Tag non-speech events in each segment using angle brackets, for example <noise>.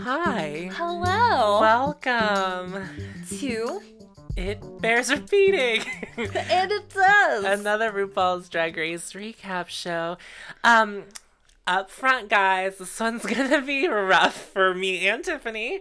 Hi. Hello. Welcome. to It bears repeating. <laughs> and it does. Another RuPaul's Drag Race recap show. Um, up front, guys, this one's <laughs> gonna be rough for me and Tiffany.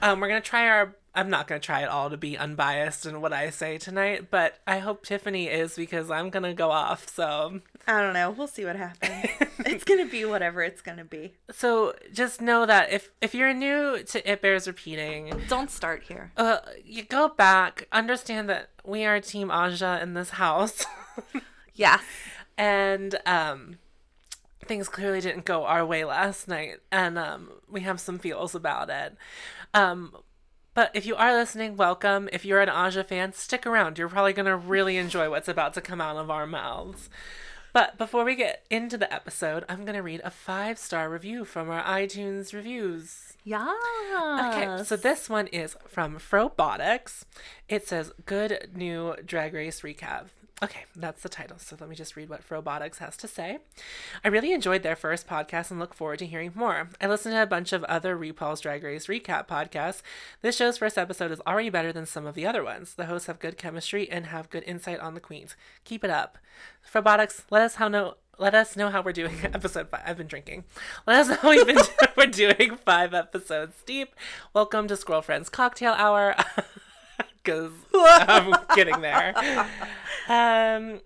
Um, we're gonna try our. I'm not gonna try it all to be unbiased in what I say tonight, but I hope Tiffany is because I'm gonna go off. So, I don't know. We'll see what happens. <laughs> it's gonna be whatever it's gonna be. so just know that if if you're new to It Bears Repeating, Don't start here. uh, you go back, understand that we are Team Aja in this house. <laughs> yeah. and um things clearly didn't go our way last night and um we have some feels about it um but if you are listening welcome if you're an aja fan stick around you're probably going to really enjoy what's about to come out of our mouths but before we get into the episode i'm going to read a five star review from our itunes reviews Yeah. Okay, so this one is from Frobotics. It says "Good New Drag Race Recap." Okay, that's the title. So let me just read what Frobotics has to say. I really enjoyed their first podcast and look forward to hearing more. I listened to a bunch of other RuPaul's Drag Race recap podcasts. This show's first episode is already better than some of the other ones. The hosts have good chemistry and have good insight on the queens. Keep it up. Frobotics, let us how know let us know how we're doing <laughs> episode five. I've been drinking. Let us know how we've been we're <laughs> doing five episodes deep. Welcome to Squirrel Friends Cocktail Hour. <laughs> Because <laughs> I'm getting there. Um,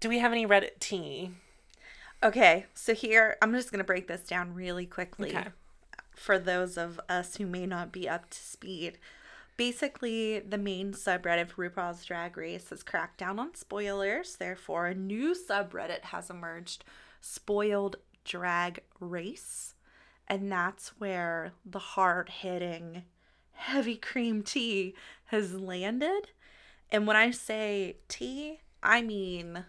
do we have any Reddit tea? Okay, so here I'm just gonna break this down really quickly Okay. for those of us who may not be up to speed. Basically, the main subreddit for RuPaul's Drag Race has cracked down on spoilers. Therefore, a new subreddit has emerged, Spoiled Drag Race. And that's where the hard hitting, heavy cream tea has landed. And when I say tea, I mean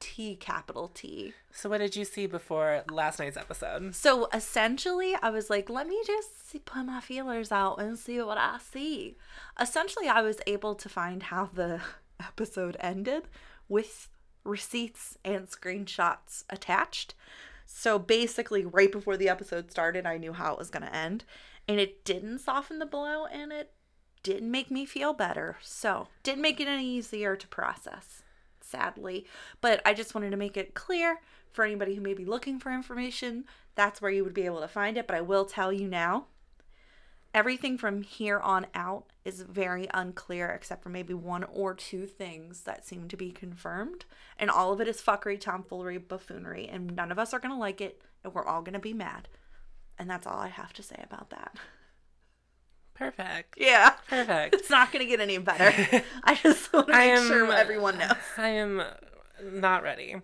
T capital T. So, what did you see before last night's episode? So essentially, I was like, let me just see- put my feelers out and see what I see. Essentially, I was able to find how the <laughs> episode ended with receipts and screenshots attached. So basically, right before the episode started, I knew how it was going to end. And it didn't soften the blow and it didn't make me feel better. So, didn't make it any easier to process sadly. But I just wanted to make it clear for anybody who may be looking for information, that's where you would be able to find it. But I will tell you now everything from here on out is very unclear, except for maybe one or two things that seem to be confirmed. And all of it is fuckery, tomfoolery, buffoonery. And none of us are going to like it, and we're all going to be mad. And that's all I have to say about that. Perfect. Yeah. Perfect. <laughs> It's not going to get any better. <laughs> I just want to make am- sure everyone knows. I am not ready.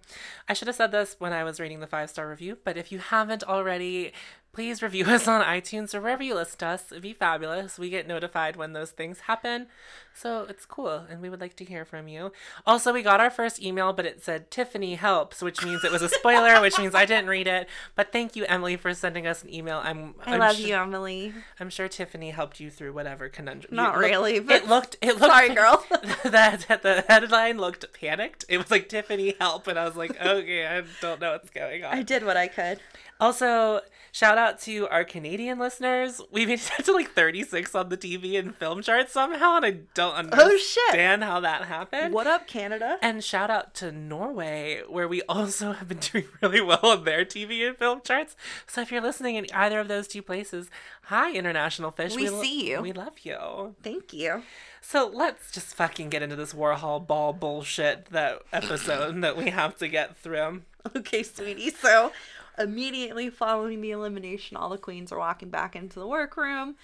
I should have said this when I was reading the five star review, but if you haven't already, please review us on iTunes or wherever you listen to us. It'd be fabulous. We get notified when those things happen. So it's cool, and we would like to hear from you. Also, we got our first email, but it said Tiffany helps, which means it was a spoiler, which means I didn't read it. But thank you, Emily, for sending us an email. I'm I I'm love you, Emily. I'm sure Tiffany helped you through whatever conundrum. Not you- really, but it looked. It looked. sorry, <laughs> girl. <laughs> that the headline looked panicked. It was like Tiffany help, and I was like, okay, I don't know what's going on. I did what I could. Also, shout out to our Canadian listeners. We made it <laughs> to like 36 on the TV and film charts somehow, and I don't oh, understand Oh, how that happened. What up, Canada? And shout out to Norway, where we also <laughs> have been doing really well on their TV and film charts. So if you're listening in either of those two places, hi, International Fish. We lo- see you. We love you. Thank you. So let's just fucking get into this Warhol ball bullshit that episode <laughs> that we have to get through. Okay, sweetie. So, immediately following the elimination, all the queens are walking back into the workroom.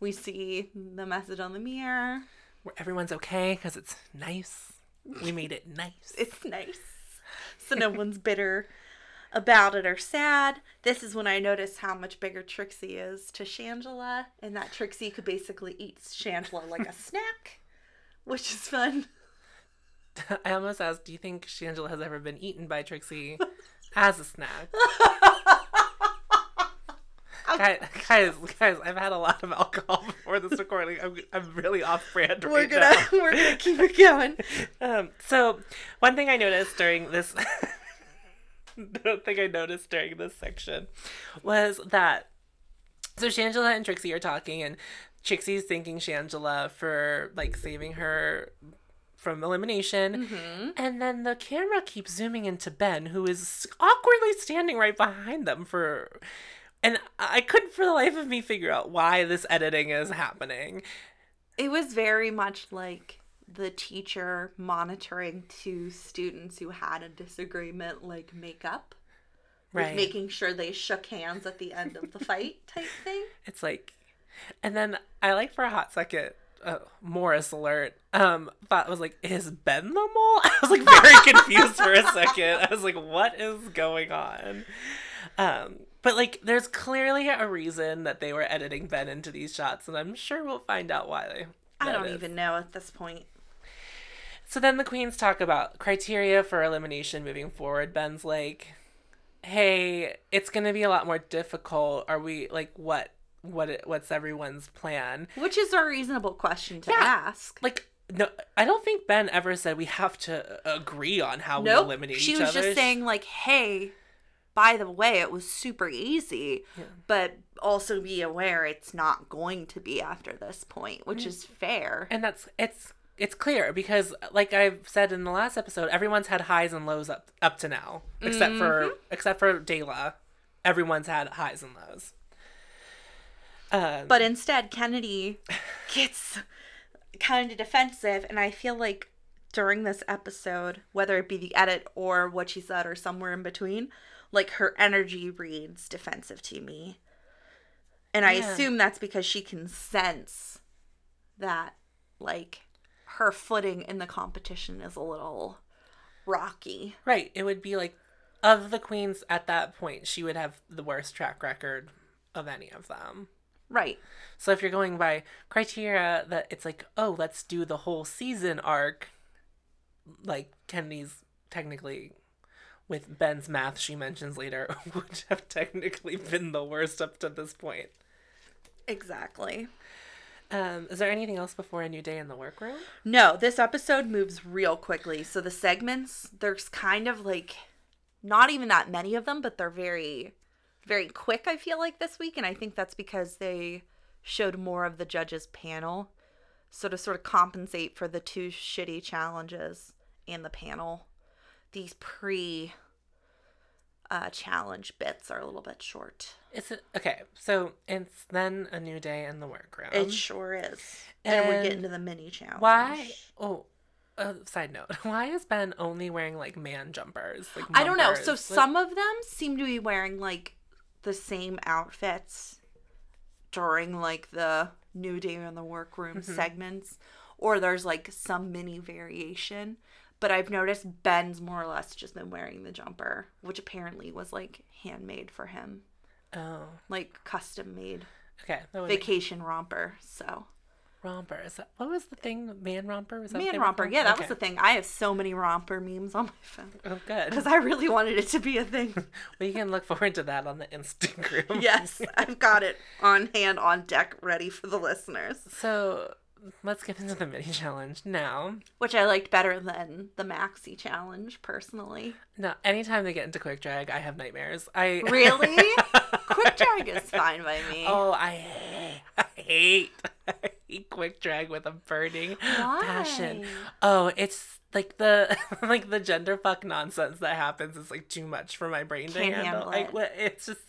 We see the message on the mirror. Where everyone's okay because it's nice. We made it nice. <laughs> It's nice. So, no one's bitter about it or sad. This is when I noticed how much bigger Trixie is to Shangela, and that Trixie could basically eat Shangela like a <laughs> snack, which is fun. <laughs> I almost asked, do you think Shangela has ever been eaten by Trixie as a snack? <laughs> guys, guys, guys, I've had a lot of alcohol before this recording. I'm, I'm really off brand We're gonna now. <laughs> we're gonna keep it going. <laughs> Um, so one thing I noticed during this, the thing I noticed during this section was that so Shangela and Trixie are talking, and Trixie's thanking Shangela for like saving her from elimination, mm-hmm. and then the camera keeps zooming into Ben, who is awkwardly standing right behind them for. And I couldn't for the life of me figure out why this editing is happening. It was very much like the teacher monitoring two students who had a disagreement, like make up, like Right. making sure they shook hands at the end of the fight type thing. <laughs> It's like, and then I like for a hot second, uh, Morris alert. Um, thought was like, is Ben the mole? <laughs> I was like very confused for a second. I was like, what is going on? Um, but like, there's clearly a reason that they were editing Ben into these shots, and I'm sure we'll find out why. They, I don't is. even know at this point. So then the queens talk about criteria for elimination moving forward. Ben's like, "Hey, it's going to be a lot more difficult. Are we like what what it- what's everyone's plan?" Which is a reasonable question to Yeah. ask. Like no, I don't think Ben ever said we have to agree on how Nope. we eliminate She was other. just saying like, "Hey, by the way, it was super easy, but also be aware it's not going to be after this point, which is fair." and that's it's it's clear because like I've said in the last episode, everyone's had highs and lows up up to now, except for Mm-hmm. except for DeLa. Everyone's had highs and lows. Um, But instead, Kennedy <laughs> gets kind of defensive, and I feel like during this episode, whether it be the edit or what she said or somewhere in between, like her energy reads defensive to me. And I assume that's because she can sense that, like, her footing in the competition is a little rocky. Right. It would be like of the queens at that point, she would have the worst track record of any of them. Right. So if you're going by criteria that it's like, oh, let's do the whole season arc, like Kennedy's technically with Ben's math she mentions later <laughs> would have technically been the worst up to this point. Exactly. Um, is there anything else before a new day in the workroom? No, this episode moves real quickly. So the segments, there's kind of like not even that many of them, but they're very, very quick, I feel like this week. And I think that's because they showed more of the judges' panel. So to sort of compensate for the two shitty challenges and the panel, these pre uh, challenge bits are a little bit short. Is it okay? So it's then a new day in the workroom. It sure is. And, we get and into the mini challenge. Why? Oh, uh, side note. <laughs> Why is Ben only wearing like man jumpers? Like I don't know. So mumpers? some of them seem to be wearing like the same outfits during like the new day in the workroom Mm-hmm. segments, or there's like some mini variation. But I've noticed Ben's more or less just been wearing the jumper, which apparently was like handmade for him, Oh, like custom made okay. Would make vacation romper. So romper. Is that what was the thing? Man romper? Was that man romper, yeah, that Okay. was the thing. I have so many romper memes on my phone Oh, good. because I really wanted it to be a thing. <laughs> We can look forward to that on the Instagram. <laughs> yes, I've got it on hand, on deck, ready for the listeners. So let's get into the mini challenge now. Which I liked better than the maxi challenge, personally. No, anytime they get into quick drag, I have nightmares. I Really? <laughs> Quick drag is fine by me. Oh, I hate, <laughs> I hate, <laughs> I hate quick drag with a burning passion. Why? Oh, it's like the <laughs> like the gender fuck nonsense that happens is like too much for my brain to Can't handle. handle it. what- it's just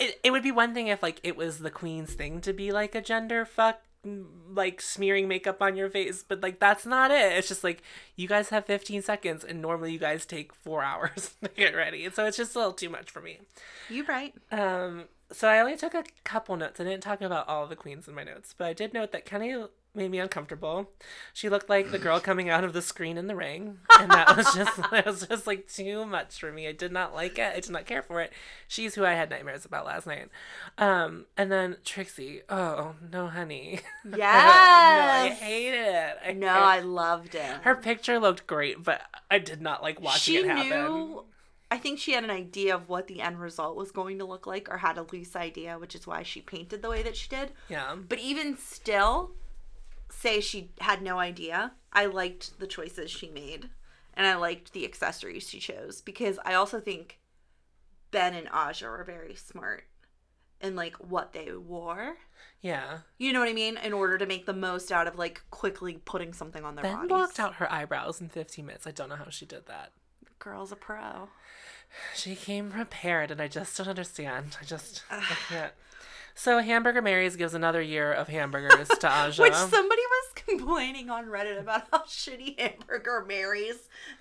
it, it would be one thing if like it was the queen's thing to be like a gender fuck like smearing makeup on your face but like that's not it it's just like you guys have 15 seconds and normally you guys take four <laughs> hours to get ready and so it's just a little too much for me You right. um, so I only took a couple notes. I didn't talk about all the queens in my notes, but I did note that Kenny made me uncomfortable. She looked like the girl <sighs> coming out of the screen in the ring, and that was just <laughs> that was just like too much for me. I did not like it. I did not care for it. She's who I had nightmares about last night. Um, and then Trixie. Oh no, honey. <laughs> no, I Yes. hate it. I, no, I- I loved it. her picture looked great, but I did not like watching she it happen. knew. I think she had an idea of what the end result was going to look like, or had a loose idea, which is why she painted the way that she did. Yeah. But even still, say she had no idea, I liked the choices she made, and I liked the accessories she chose because I also think Ben and Aja were very smart in like what they wore. Yeah. You know what I mean? In order to make the most out of like quickly putting something on their Ben bodies. blocked out her eyebrows in 15 minutes. I don't know how she did that. Girl's a pro. She came prepared, and I just don't understand. I just I <sighs> can't. So Hamburger Mary's gives another year of hamburgers to <laughs> Aja. Which somebody was complaining on Reddit about how shitty Hamburger Mary's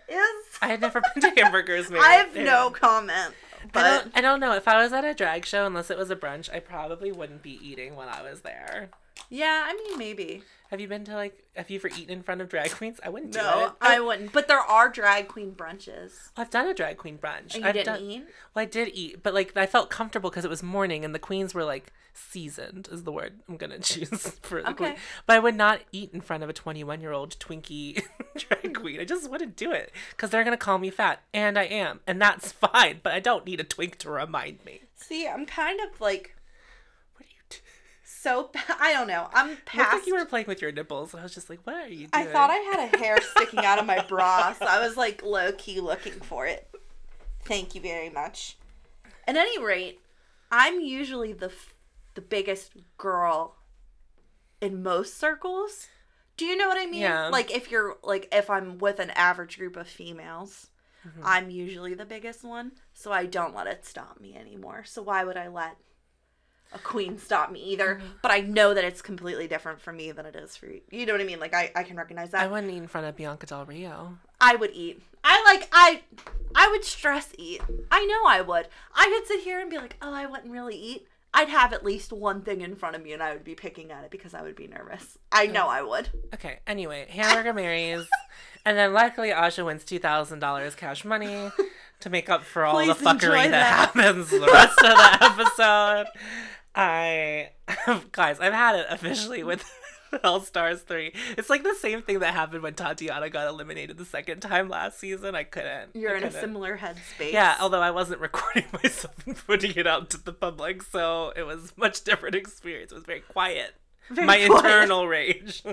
is. I had never been to Hamburgers <laughs> Mary's. I have no comment. I But don't, I don't know. If I was at a drag show, unless it was a brunch, I probably wouldn't be eating when I was there. Yeah, I mean maybe. Have you been to like? Have you ever eaten in front of drag queens? I wouldn't do No, it. I wouldn't. But there are drag queen brunches. I've done a drag queen brunch. And you I've didn't done, eat? Well, I did eat, but like I felt comfortable because it was morning and the queens were like seasoned is the word I'm gonna <laughs> choose for the queen. Okay. But I would not eat in front of a 21 year old Twinkie <laughs> drag queen. I just wouldn't do it because they're gonna call me fat, and I am, and that's <laughs> fine. But I don't need a twink to remind me. See, I'm kind of like What are you? T- so <laughs> I don't know. I'm past. like you were playing with your nipples, and I was just like, "What are you doing?" I thought I had a hair <laughs> sticking out of my bra, so I was like low key looking for it. Thank you very much. At any rate, I'm usually the f- the biggest girl in most circles. Do you know what I mean? Yeah. Like if you're like if I'm with an average group of females, Mm-hmm. I'm usually the biggest one, so I don't let it stop me anymore. So why would I let a queen stop me either? Mm-hmm. But I know that it's completely different for me than it is for you. You know what I mean? Like I, I can recognize that. I wouldn't eat in front of Bianca Del Rio. I would eat. I like I I would stress eat. I know I would. I could sit here and be like, "Oh, I wouldn't really eat." I'd have at least one thing in front of me and I would be picking at it because I would be nervous. I know I would. Okay. Anyway, Hamburger Mary's, and then luckily Aja wins two thousand dollars cash money to make up for all the Please enjoy fuckery that, that. happens the rest of the <laughs> episode. I, <laughs> guys, I've had it officially with <laughs> All Stars three. It's like the same thing that happened when Tatiana got eliminated the second time last season. I couldn't. You're I in a couldn't. similar headspace. Yeah, although I wasn't <laughs> recording myself and putting it out to the public, so it was much different experience. It was very quiet. Very My quiet. internal rage.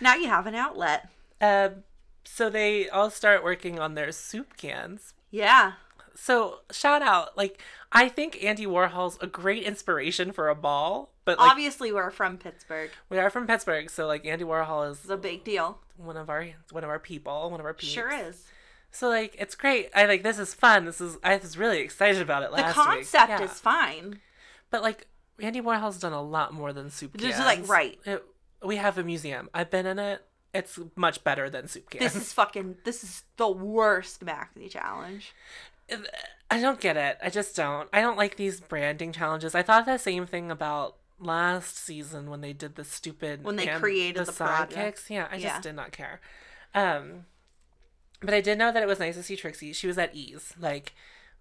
Now you have an outlet. Um, so they all start working on their soup cans. Yeah. So shout out, like I think Andy Warhol's a great inspiration for a ball, but like Obviously, we're from Pittsburgh. we are from Pittsburgh, so like Andy Warhol is It's a big deal. one of our one of our people, one of our peeps. Sure is. So like it's great. I like this is fun. This is I was really excited about it The last week. concept Yeah. is fine. But like Andy Warhol's done a lot more than soup cans. Just, like, right. It- we have a museum. I've been in it. It's much better than soup cans. This is fucking. This is the worst Maxi challenge. I don't get it. I just don't. I don't like these branding challenges. I thought the same thing about last season when they did the stupid When they created the project. sidekicks. Yeah, I just Yeah. did not care. Um, but I did know that it was nice to see Trixie. She was at ease. Like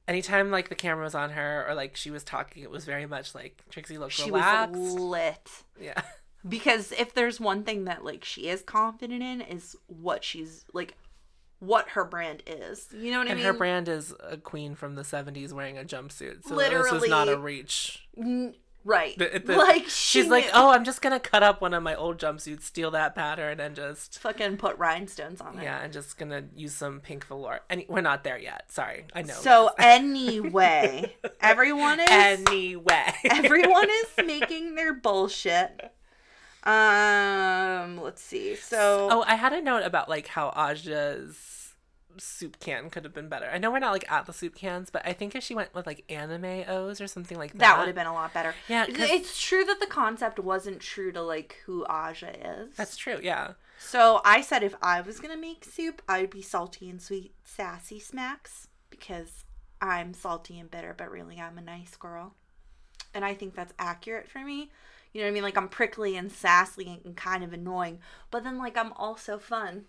anytime like the camera was on her or like she was talking, it was very much like Trixie looked relaxed. She relaxed. was lit. yeah. <laughs> because if there's one thing that like she is confident in is what she's like what her brand is you know what i mean? And her brand is a queen from the 70s wearing a jumpsuit. So this was not a reach. N- right The- the- like she She's like, oh, I'm just gonna cut up one of my old jumpsuits, steal that pattern, and just fucking put rhinestones on it yeah, and just gonna use some pink velour. And we're not there yet. Sorry, I know. so <laughs> anyway everyone is anyway, <laughs> everyone is making their bullshit um let's see so oh, I had a note about like how Aja's soup can could have been better. I know we're not like at the soup cans, but I think if she went with like anime O's or something like that, that would have been a lot better Yeah, it's true that the concept wasn't true to like who aja is That's true. Yeah. So I said if I was gonna make soup, I'd be salty and sweet, sassy smacks because I'm salty and bitter, but really I'm a nice girl, and I think that's accurate for me. You know what I mean? Like I'm prickly and sassy and kind of annoying, but then like I'm also fun.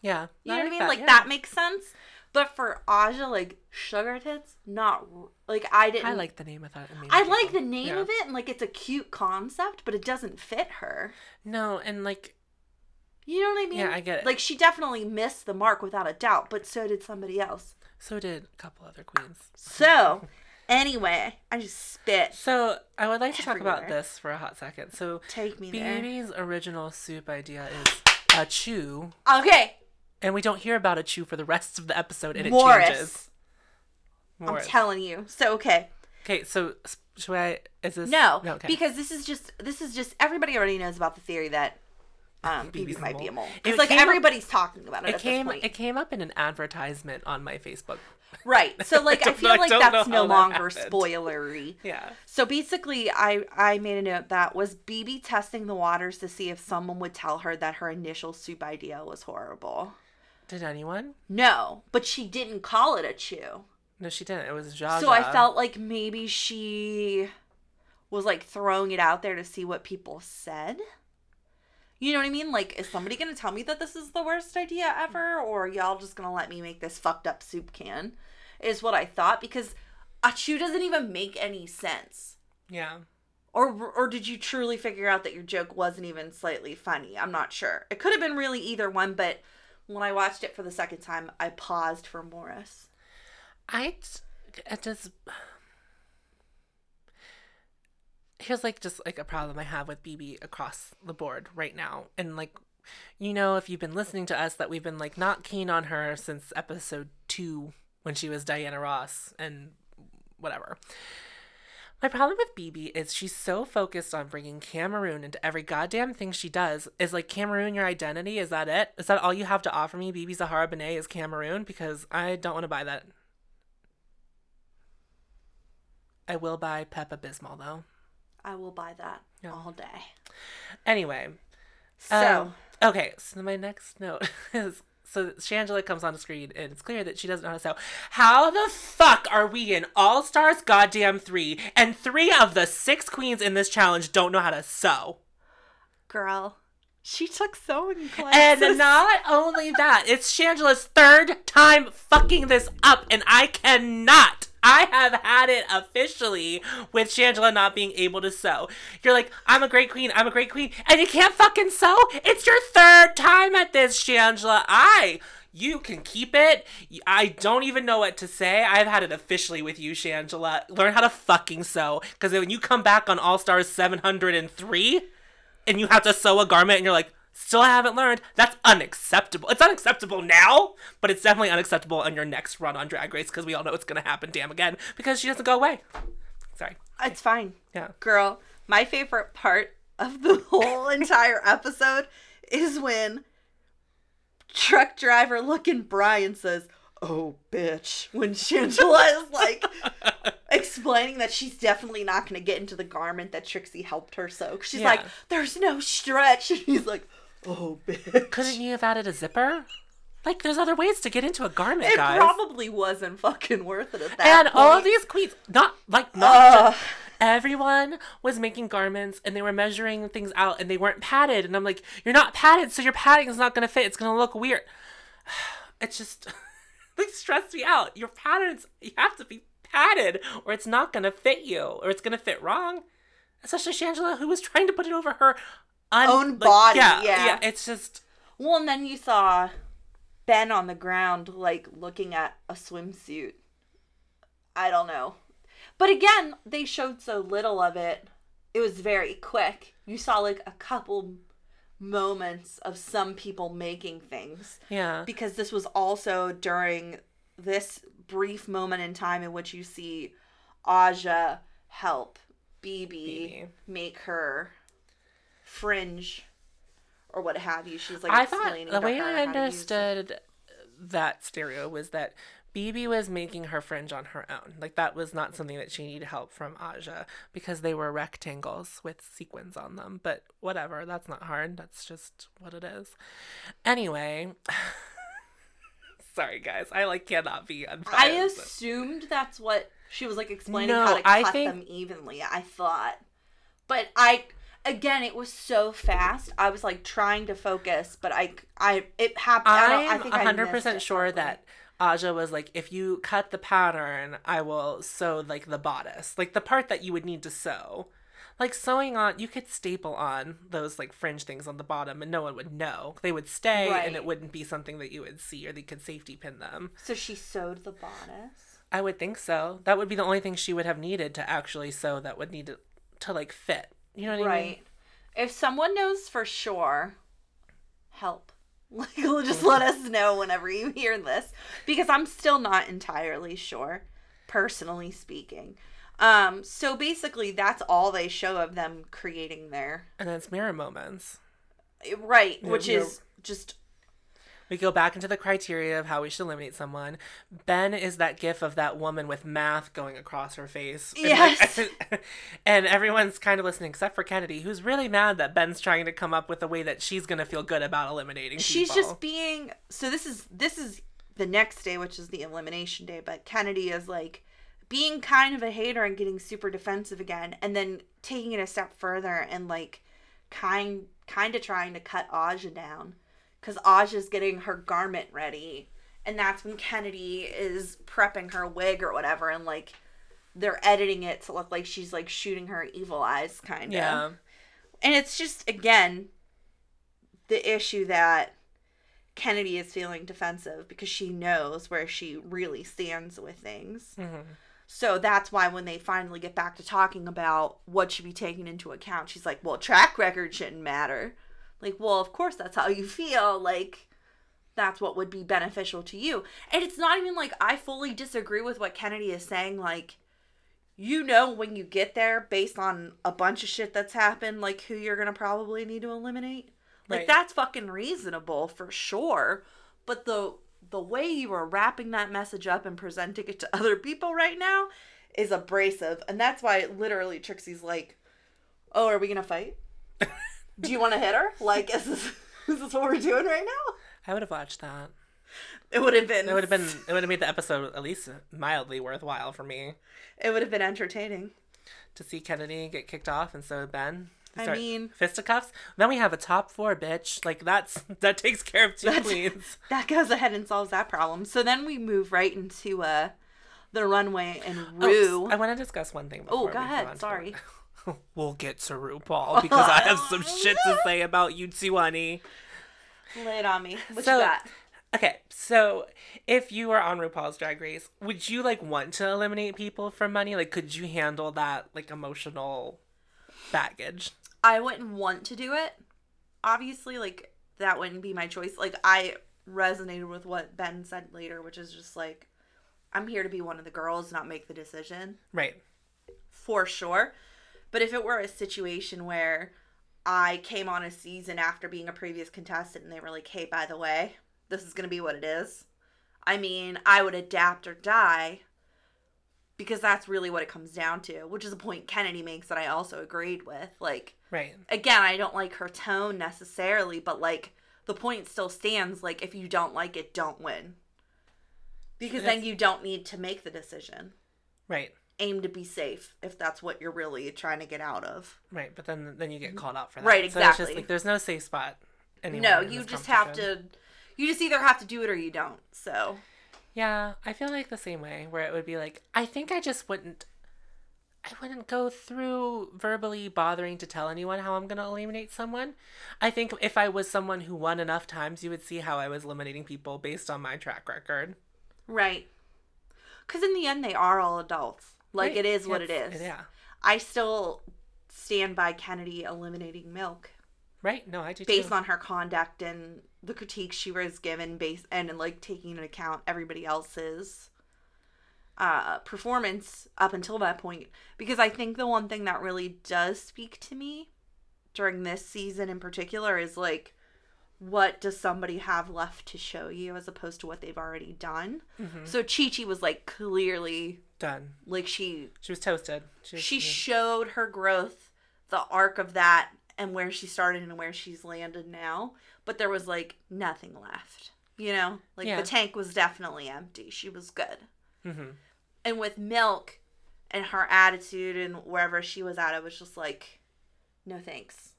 Yeah. You know what I mean? that, like yeah. that makes sense. But for Aja, like sugar tits, not like I didn't. I like the name of that. I like the name Yeah. of it, and like it's a cute concept, but it doesn't fit her. No, and like You know what I mean? Yeah, I get it. Like she definitely missed the mark without a doubt, but so did somebody else. So did a couple other queens. So, anyway, I just spit. So I would like to talk about this for a hot second. So Take me there. BeBe's original soup idea is a chew, Okay, and we don't hear about a chew for the rest of the episode, and it Morris. changes. I'm telling you. So okay. okay, so should I? Is this No, okay. because this is just this is just everybody already knows about the theory that um, BeBe's might be a mole. mole. It It's like came up- everybody's talking about it, it came it came up in an advertisement on my Facebook. Right. So <laughs> like I, don't feel know- I like don't that's no that longer spoilery. Yeah. So basically, I I made a note that was BeBe testing the waters to see if someone would tell her that her initial soup idea was horrible. Did anyone? No, but she didn't call it a chew. No, she didn't. It was Jaja. So I felt like maybe she was like throwing it out there to see what people said. You know what I mean? Like, is somebody gonna tell me that this is the worst idea ever, or y'all just gonna let me make this fucked up soup can? Is what I thought because a chew doesn't even make any sense. Yeah. Or or did you truly figure out that your joke wasn't even slightly funny? I'm not sure. It could have been really either one, but when I watched it for the second time, I paused for Morris. I, it just here's like just like a problem I have with BeBe across the board right now, and like you know if you've been listening to us that we've been like not keen on her since episode two when she was Diana Ross and whatever. My problem with BeBe is she's so focused on bringing Cameroon into every goddamn thing she does. Is like Cameroon your identity? Is that it? Is that all you have to offer me? BeBe Zahara Benet is Cameroon because I don't want to buy that. I will buy Peppa Bismol though. I will buy that all day. Anyway, So, um, okay. So my next note <laughs> is so Shangela comes on the screen and it's clear that she doesn't know how to sew. How the fuck are we in All Stars Goddamn three and three of the six queens in this challenge don't know how to sew? girl, she took sewing classes. And not <laughs> only that, it's Shangela's third time fucking this up, and I cannot. I have had it officially with Shangela not being able to sew. You're like, I'm a great queen, I'm a great queen, and you can't fucking sew? It's your third time at this, Shangela. I. You can keep it. I don't even know what to say. I've had it officially with you, Shangela. Learn how to fucking sew. Because when you come back on All Stars 703, and you have to sew a garment and you're like, still haven't learned, that's unacceptable. It's unacceptable now, but it's definitely unacceptable on your next run on Drag Race because we all know it's going to happen damn again because she doesn't go away. Sorry. it's fine. Yeah. Girl, my favorite part of the <laughs> whole entire episode is when truck driver looking Brian says, Oh, bitch. When Shangela is like <laughs> explaining that she's definitely not going to get into the garment that Trixie helped her sew. She's Yeah. like, There's no stretch. <laughs> And he's like, Oh, bitch. Couldn't you have added a zipper? Like, there's other ways to get into a garment, It guys. probably wasn't fucking worth it at that and all of these queens, not like not Ugh. just, everyone was making garments and they were measuring things out and they weren't padded. And I'm like, you're not padded, so your padding is not gonna fit. It's gonna look weird. <sighs> It's just <laughs> like stressed me out. Your patterns, you have to be padded, or it's not gonna fit you, or it's gonna fit wrong. Especially Shangela, who was trying to put it over her un- Own like, body, Yeah, yeah. yeah. It's just Well, and then you saw Ben on the ground, like looking at a swimsuit. I don't know. But again, they showed so little of it. It was very quick. You saw like a couple moments of some people making things. yeah. Because this was also during this brief moment in time in which you see Aja help BeBe, BeBe. make her fringe or what have you. She's like I thought the way I how to use it. understood that stereo was that BeBe was making her fringe on her own. Like that was not something that she needed help from Aja because they were rectangles with sequins on them. But whatever, that's not hard. That's just what it is. Anyway, <laughs> sorry guys, I like cannot be I assumed that's what she was like explaining No, how to I cut think- them evenly. I thought, but I again it was so fast. I was like trying to focus, but I I it happened. I, I I'm I percent it sure probably. that Aja was like, if you cut the pattern, I will sew like the bodice, like the part that you would need to sew. like sewing on you could staple on those like fringe things on the bottom and no one would know they would stay and it wouldn't be something that you would see or they could safety pin them So she sewed the bodice. i would think so that would be the only thing she would have needed to actually sew that would need to, to like fit you know what i mean Right. If someone knows for sure, help. <laughs> Like, just let us know whenever you hear this because I'm still not entirely sure, personally speaking. Um, so basically, that's all they show of them creating their and then it's mirror moments right, which is just we go back into the criteria of how we should eliminate someone. Ben is that gif of that woman with math going across her face. And, <laughs> like, Yes. and everyone's kind of listening except for Kennedy, who's really mad that Ben's trying to come up with a way that she's going to feel good about eliminating she's just being so this is this is the next day which is the elimination day but kennedy is like being kind of a hater and getting super defensive again and then taking it a step further and like kind kind of trying to cut aja down because aja's getting her garment ready and that's when kennedy is prepping her wig or whatever and like they're editing it to look like she's like shooting her evil eyes kind of Yeah. and it's just again the issue that Kennedy is feeling defensive because she knows where she really stands with things. Mhm. So that's why when they finally get back to talking about what should be taken into account, she's like, "Well, track record shouldn't matter." Like, well, of course that's how you feel. Like that's what would be beneficial to you. And it's not even like I fully disagree with what Kennedy is saying like you know when you get there based on a bunch of shit that's happened like who you're going to probably need to eliminate. Like Right. that's fucking reasonable for sure. But the the way you are wrapping that message up and presenting it to <laughs> other people right now is abrasive. And that's why literally Trixie's like, Oh, are we gonna fight? <laughs> Do you wanna hit her? Like is this <laughs> is this what we're doing right now? I would have watched that. It would have been It would have been it would have made the episode at least mildly worthwhile for me it would have been entertaining. to see Kennedy get kicked off and so Ben. I mean- fisticuffs. Then we have a top four bitch. Like that's that takes care of two That's- queens. <laughs> that goes ahead and solves that problem. So then we move right into uh the runway and Oh, Rue. I want to discuss one thing. Oh, go we ahead. on to Sorry. <laughs> <laughs> we'll get to RuPaul because I have some <laughs> shit to say about you honey. Lay it on me. What So- you got? Okay, so if you were on RuPaul's Drag Race, would you like want to eliminate people for money? Like, could you handle that like emotional baggage? I wouldn't want to do it. Obviously, like that wouldn't be my choice. Like I resonated with what Ben said later, which is just like I'm here to be one of the girls, not make the decision. Right. for sure. But if it were a situation where I came on a season after being a previous contestant and they were like, hey, by the way, this is going to be what it is, I mean, I would adapt or die because that's really what it comes down to, which is a point Kennedy makes that I also agreed with. Like, Right. again, I don't like her tone necessarily, but like the point still stands. Like, if you don't like it, don't win. Because then you don't need to make the decision Right. Aim to be safe if that's what you're really trying to get out of. Right. But then then you get called out for that. Right, So it's just exactly. like there's no safe spot. No, you just have to you just either have to do it or you don't. So, Yeah, I feel like the same way where it would be like I think I just wouldn't I wouldn't go through verbally bothering to tell anyone how I'm going to eliminate someone. I think if I was someone who won enough times, you would see how I was eliminating people based on my track record. right. Cuz in the end they are all adults. Like Right. it is what it it's- Yeah. I still stand by Kennedy eliminating Milk Right? No, I do based too. on her conduct and the critiques she was given based and like taking into account everybody else's uh performance up until that point because I think the one thing that really does speak to me during this season in particular is like what does somebody have left to show you as opposed to what they've already done. Mhm. So Chi Chi was like clearly Done. like she She was toasted. She, she yeah. showed her growth, the arc of that, and where she started and where she's landed now. But there was like nothing left. You know, like Yeah. the tank was definitely empty. She was good. Mhm. And with Milk and her attitude and wherever she was at, it was just like, no thanks.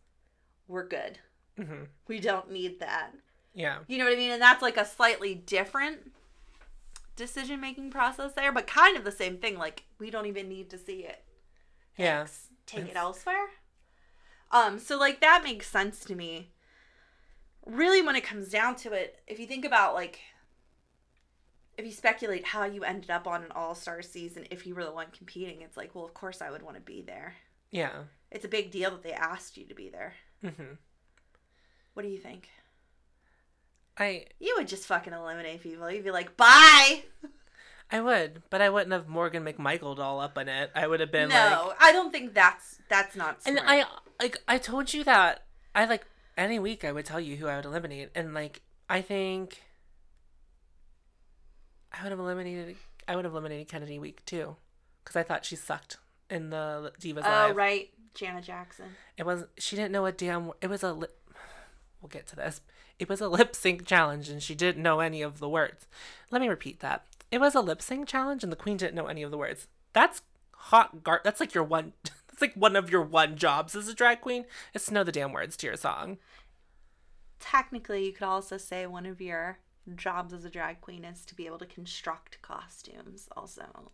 We're good. Mhm. We don't need that. Yeah. You know what I mean? And that's like a slightly different decision making process there, but kind of the same thing. Like, we don't even need to see it. Yeah. Take it elsewhere. Um, so like that makes sense to me. Really, when it comes down to it, if you think about like, if you speculate how you ended up on an All Star season, if you were the one competing, it's like, well, of course I would want to be there. Yeah. It's a big deal that they asked you to be there. Mm-hmm. What do you think? I You would just fucking eliminate people. You'd be like, bye. I would, but I wouldn't have Morgan McMichael all up in it. I would have been like no, like, I don't think that's that's not. and. I like I told you that I like any week I would tell you who I would eliminate, and like I think I would have eliminated I would have eliminated Kennedy week too, because I thought she sucked in the Divas Oh Live. right, Janet Jackson. It was she didn't know a damn. It was a. We'll get to this. It was a lip sync challenge, and she didn't know any of the words. Let me repeat that. It was a lip sync challenge, and the queen didn't know any of the words. That's hot gar. That's like your one. <laughs> That's like one of your one jobs as a drag queen is to know the damn words to your song. Technically, you could also say one of your jobs as a drag queen is to be able to construct costumes. Also,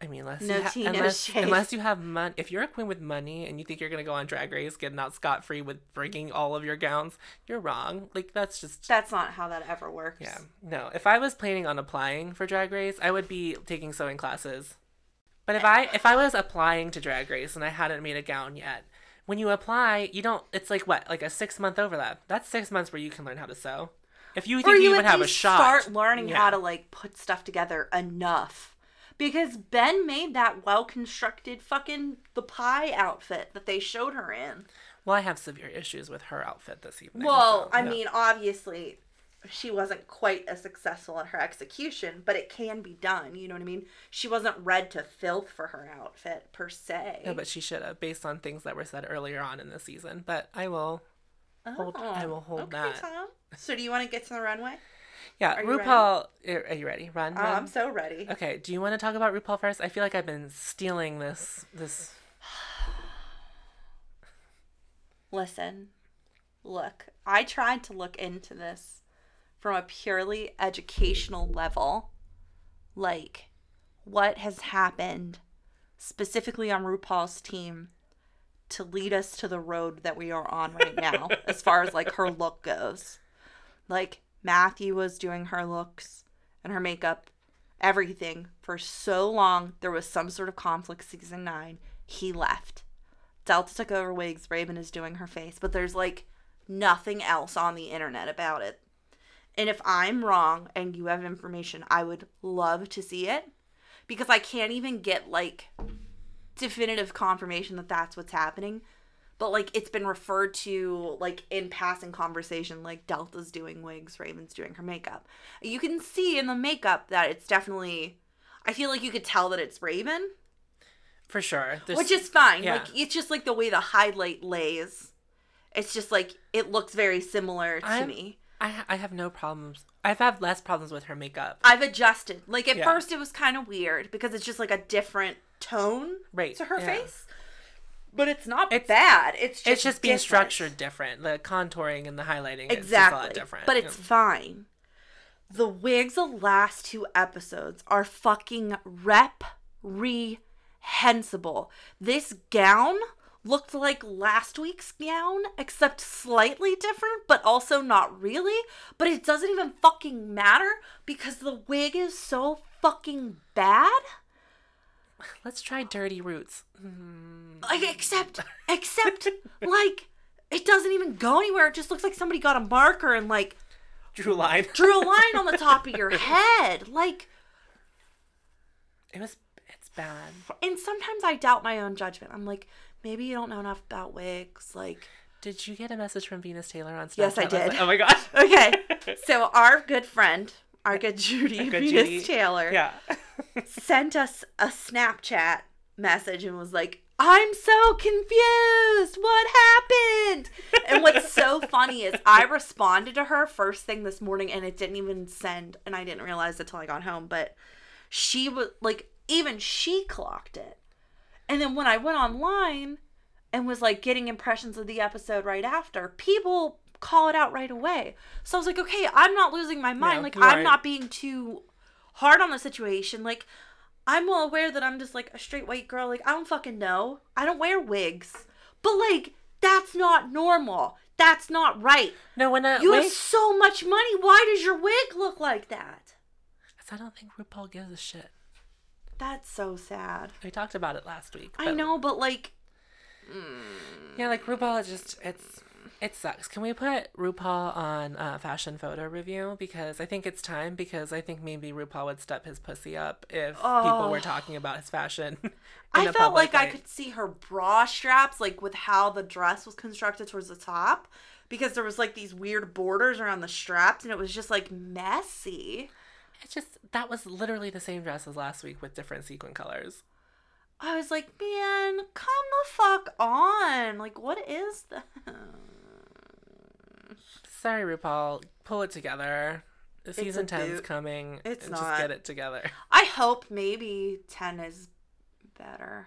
I mean, unless No you ha- tea, unless, shade. unless you have money. If you're a queen with money and you think you're gonna go on Drag Race, getting out scot free with bringing all of your gowns, you're wrong. Like that's just that's not how that ever works. Yeah. No, if I was planning on applying for Drag Race, I would be taking sewing classes. But if I if I was applying to Drag Race and I hadn't made a gown yet, when you apply, you don't. It's like what, like a six month overlap. That's six months where you can learn how to sew. If you Or think you, you even have a shot, start learning Yeah. how to like put stuff together enough. Because Ben made that well constructed fucking the pie outfit that they showed her in. Well, I have severe issues with her outfit this evening. Well, so, I mean, obviously, she wasn't quite as successful in her execution, but it can be done. You know what I mean? She wasn't read to filth for her outfit per se. No, but she should have, based on things that were said earlier on in the season. But I will. hold- I oh, will hold Oh, okay, that. Tom. So, do you want to get to the runway? Yeah, Are you ready? RuPaul. Are you ready? Run. Oh, run. I'm so ready. Okay, do you want to talk about RuPaul first? I feel like I've been stealing this this <sighs> Listen, look, I tried to look into this from a purely educational level. Like, what has happened specifically on RuPaul's team to lead us to the road that we are on right now, as far as like her look goes. Like, Mathu was doing her looks and her makeup, everything for so long. There was some sort of conflict season nine. He left. Delta took over wigs. Raven is doing her face, but there's like nothing else on the internet about it. And if I'm wrong and you have information, I would love to see it because I can't even get like definitive confirmation that that's what's happening. But like it's been referred to like in passing conversation, like Delta's doing wigs, Raven's doing her makeup. You can see in the makeup that it's definitely. I feel like you could tell that it's Raven, for sure. There's, which is fine. yeah. Like it's just like the way the highlight lays. It's just like it looks very similar to I'm- me. I I have no problems. I've had less problems with her makeup. I've adjusted. Like at Yeah. first it was kind of weird because it's just like a different tone Right, to her yeah. face. But it's not It's- bad. It's just it's just being structured different. The contouring and the highlighting is just a Exactly. lot different. But it's fine. The wigs of last two episodes are fucking reprehensible. This gown looked like last week's gown, except slightly different, but also not really. But it doesn't even fucking matter because the wig is so fucking bad. <laughs> Let's try Dirty Roots. Mm. Like except <laughs> except like it doesn't even go anywhere. It just looks like somebody got a marker and like Drew a line. drew a line on the <laughs> top of your head. Like It was. It's bad. and sometimes I doubt my own judgment. I'm like, maybe you don't know enough about wigs. Like Did you get a message from Venus Taylor on Snapchat? Yes, I last night? did. Oh my gosh. Okay. so our good friend, our good Judy Good Venus Judy. Taylor Yeah. Sent us a Snapchat message and was like, I'm so confused. What happened? And what's so funny is I responded to her first thing this morning and it didn't even send, and I didn't realize it till I got home. But she was like, even she clocked it. And then when I went online and was like getting impressions of the episode right after, people call it out right away. So I was like, okay, I'm not losing my mind. No, like, you I'm not being too hard on the situation. Like, I'm well aware that I'm just like a straight white girl. Like, I don't fucking know. I don't wear wigs. But like, That's not normal. That's not right. No, when uh, You have so much money. Why does your wig look like that? Because I don't think RuPaul gives a shit. That's so sad. We talked about it last week. I know, but like, Yeah, like RuPaul is just it's it sucks. Can we put RuPaul on uh, Fashion Photo RuView because I think it's time because I think maybe RuPaul would step his pussy up if people were talking about his fashion. <laughs> I felt like I could see her bra straps, like with how the dress was constructed towards the top, because there was like these weird borders around the straps, and it was just like messy. It just that was literally the same dress as last week with different sequin colors. I was like, man, come the fuck on! Like, what is that? Sorry, RuPaul, pull it together. a Season 10's boot. coming. It's and not. Just get it together. I hope maybe ten is better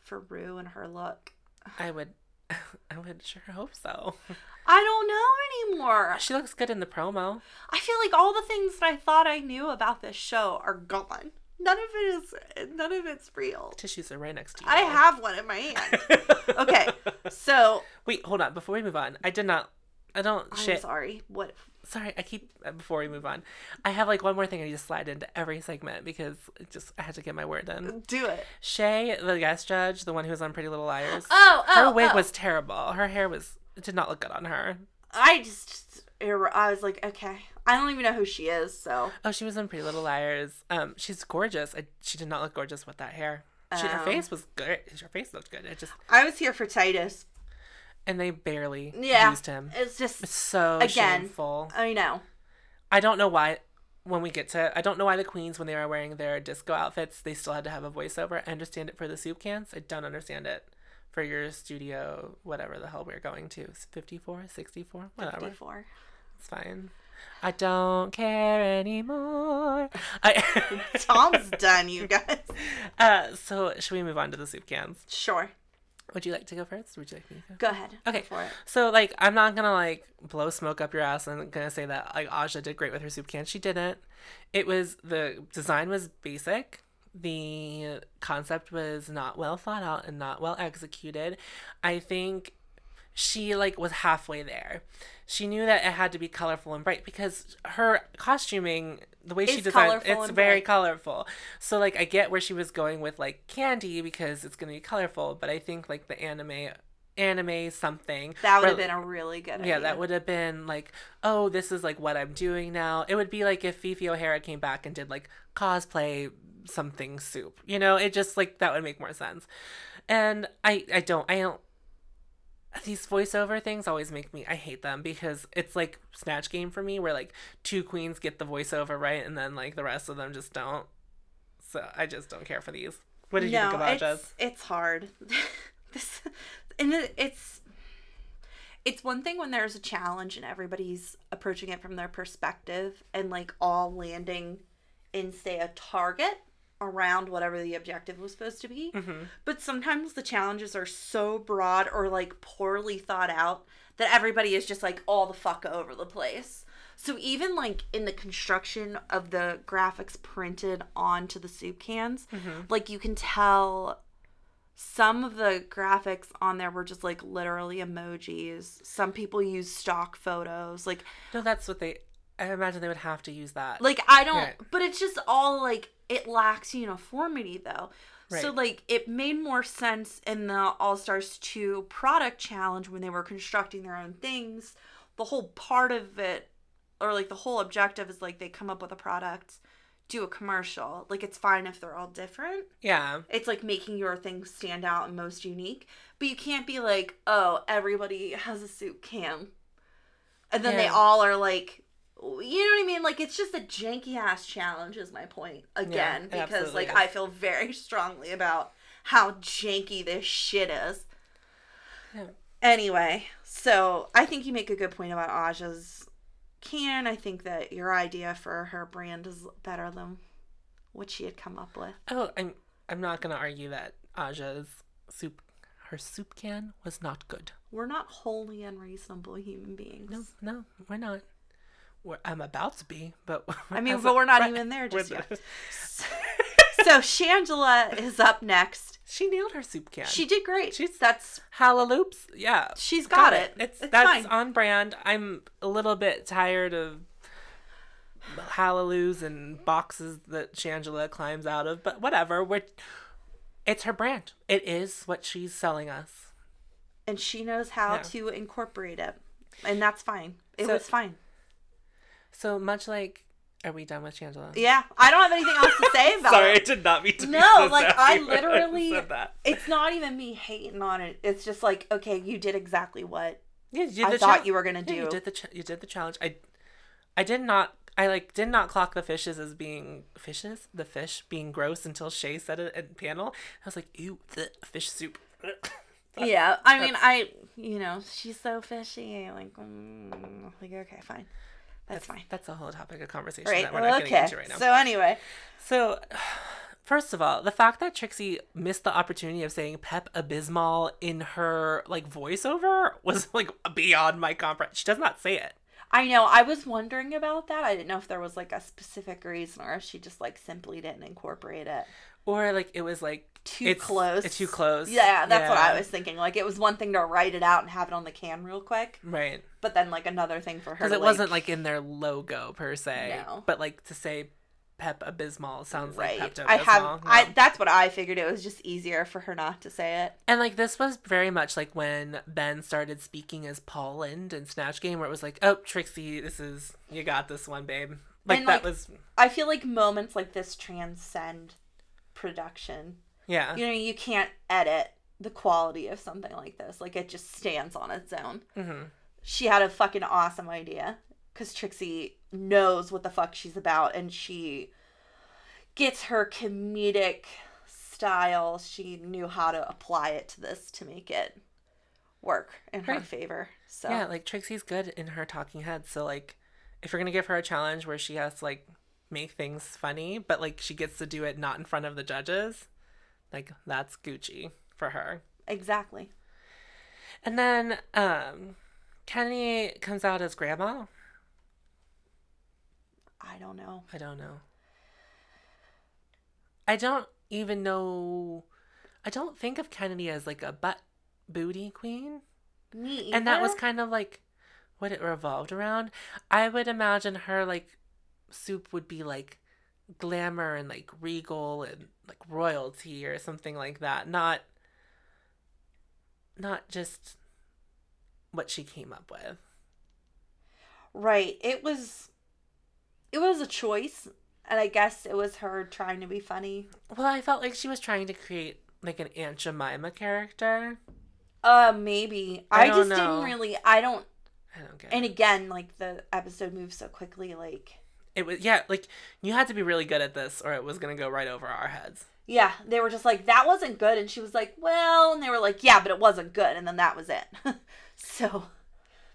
for Ru and her look. I would, <laughs> I would sure hope so. <laughs> I don't know anymore. She looks good in the promo. I feel like all the things that I thought I knew about this show are gone. None of it is. None of it's real. Tissues are right next to you. I have one in my hand. <laughs> Okay, so Wait, hold on. Before we move on, I did not. I don't I'm shit. sorry. What? Sorry, I keep uh, before we move on. I have like one more thing I need to slide into every segment because it just I had to get my word in. Do it. Shay, the guest judge, the one who was on Pretty Little Liars, <gasps> Oh, oh, her wig oh. was terrible. Her hair was it did not look good on her. I just. I was like, okay. I don't even know who she is. So Oh, she was in Pretty Little Liars. Um, she's gorgeous. I, she did not look gorgeous with that hair. She, her Oh. face was good. Her face looked good. It just I was here for Titus. and they barely Yeah. used him. It's just. It's so Again. shameful. I know. I don't know why. When we get to, I don't know why the queens, when they were wearing their disco outfits, they still had to have a voiceover. I understand it for the soup cans. I don't understand it for your studio, whatever the hell we're going to. 54, 64, whatever. Before. It's fine. I don't care anymore. I, <laughs> Tom's done, you guys. uh, so, should we move on to the soup cans? Sure. Would you like to go first? Would you like me to go? Go ahead. Okay. Go for it. So like I'm not gonna like blow smoke up your ass and gonna say that like Aja did great with her soup can. She didn't. It was the design was basic. The concept was not well thought out and not well executed. I think she like was halfway there. She knew that it had to be colorful and bright because her costuming, the way she designed, it's very bright. colorful. So like I get where she was going with like candy because it's gonna be colorful, but I think like the anime anime something That would have been a really good idea. yeah, that would have been like, oh, this is like what I'm doing now. It would be like if Fifi O'Hara came back and did like cosplay something soup. You know, it just like that would make more sense. And I I don't I don't these voiceover things always make me I hate them because it's like snatch game for me where like two queens get the voiceover right and then like the rest of them just don't. So I just don't care for these. What did you think about it's, Jazz? it's hard. <laughs> this, and it, it's it's one thing when there's a challenge and everybody's approaching it from their perspective and like all landing in say a target around whatever the objective was supposed to be. Mm-hmm. But sometimes the challenges are so broad or like poorly thought out that everybody is just like all the fuck over the place. So even like in the construction of the graphics printed onto the soup cans, like you can tell some of the graphics on there were just like literally emojis. Some people use stock photos. Like No, that's what they I imagine they would have to use that. like I don't Right. but it's just all like it lacks uniformity though. Right. So like it made more sense in the All Stars 2 product challenge when they were constructing their own things. The whole part of it or like the whole objective is like they come up with a product, do a commercial. Like it's fine if they're all different. yeah. It's like making your thing stand out and most unique. But you can't be like, oh, everybody has a soup can. And then they all are like, you know what I mean? Like it's just a janky ass challenge is my point again it because like is. I feel very strongly about how janky this shit is. Yeah. Anyway, so I think you make a good point about Aja's can. I think that your idea for her brand is better than what she had come up with. Oh, I'm I'm not gonna argue that Aja's soup her soup can was not good. We're not wholly unreasonable human beings. No, no, we're not. We're, I'm about to be, but <laughs> I mean, but a- we're not right- even there just yet. not- <laughs> so Shangela is up next. <laughs> She nailed her soup can. She did great. She's- that's Halleloops. Yeah. she's got, it. It's, It's that's fine. on brand. I'm a little bit tired of hallelujahs and boxes that Shangela climbs out of, but whatever. We're, it's her brand. It is what she's selling us. and she knows how Yeah. to incorporate it, and that's fine. It So- was fine. So much like, are we done with Shangela? Yeah, I don't have anything else to say <laughs> about Sorry, I it. did not mean to. be No, so like I literally, said that. it's not even me hating on it. It's just like, okay, you did exactly what Yeah, you did I the thought you were gonna Yeah, you did the ch- you did the challenge. I, I did not. I like did not clock the fishes as being fishes. The fish being gross until Shay said it in panel. I was like, ew, the fish soup. <laughs> Yeah, I mean, I, you know, she's so fishy. Like, mm, like okay, fine, that's, fine. That's a whole topic of conversation Right. that we're not getting into right now. So anyway, So, first of all, the fact that Trixie missed the opportunity of saying Pep Abysmal in her like voiceover was like beyond my comprehension. She does not say it. I know I was wondering about that. I didn't know if there was like a specific reason or if she just like simply didn't incorporate it. Or like it was like Too it's, close. It's too close. Yeah, that's what I was thinking. Like it was one thing to write it out and have it on the can real quick, Right. but then like another thing for her. Because it wasn't like in their logo per se. No. But like to say Pep Abysmal sounds like right. Pepto I have. Bismol. I Yeah. that's what I figured. It was just easier for her not to say it. And like this was very much like when Ben started speaking as Paul Lynde in Snatch Game, where it was like, "Oh, Trixie, this is you got this one, babe." Like And, that like, was, I feel like moments like this transcend production. Yeah, You know, you can't edit the quality of something like this. Like it just stands on its own. hmm She had a fucking awesome idea because Trixie knows what the fuck she's about and she gets her comedic style. She knew how to apply it to this to make it work in her Right. favor. So yeah. Like Trixie's good in her talking head, so like if you're gonna give her a challenge where she has to like make things funny, but like she gets to do it not in front of the judges, like that's Gucci for her. exactly. And then um Kenny comes out as grandma. I don't know. I don't know. I don't even know. I don't think of Kennedy as like a butt booty queen. Me either. And that was kind of like what it revolved around. I would imagine her like soup would be like glamour and like regal and like royalty or something like that. Not not just what she came up with. right. It was it was a choice and I guess it was her trying to be funny. Well, I felt like she was trying to create like an Aunt Jemima character. Uh maybe. I I, just know. didn't really I don't I don't get and it. again like the episode moves so quickly like It was yeah, like you had to be really good at this, or it was gonna go right over our heads. yeah they were just like that wasn't good and she was like well and they were like yeah but it wasn't good and then that was it <laughs> so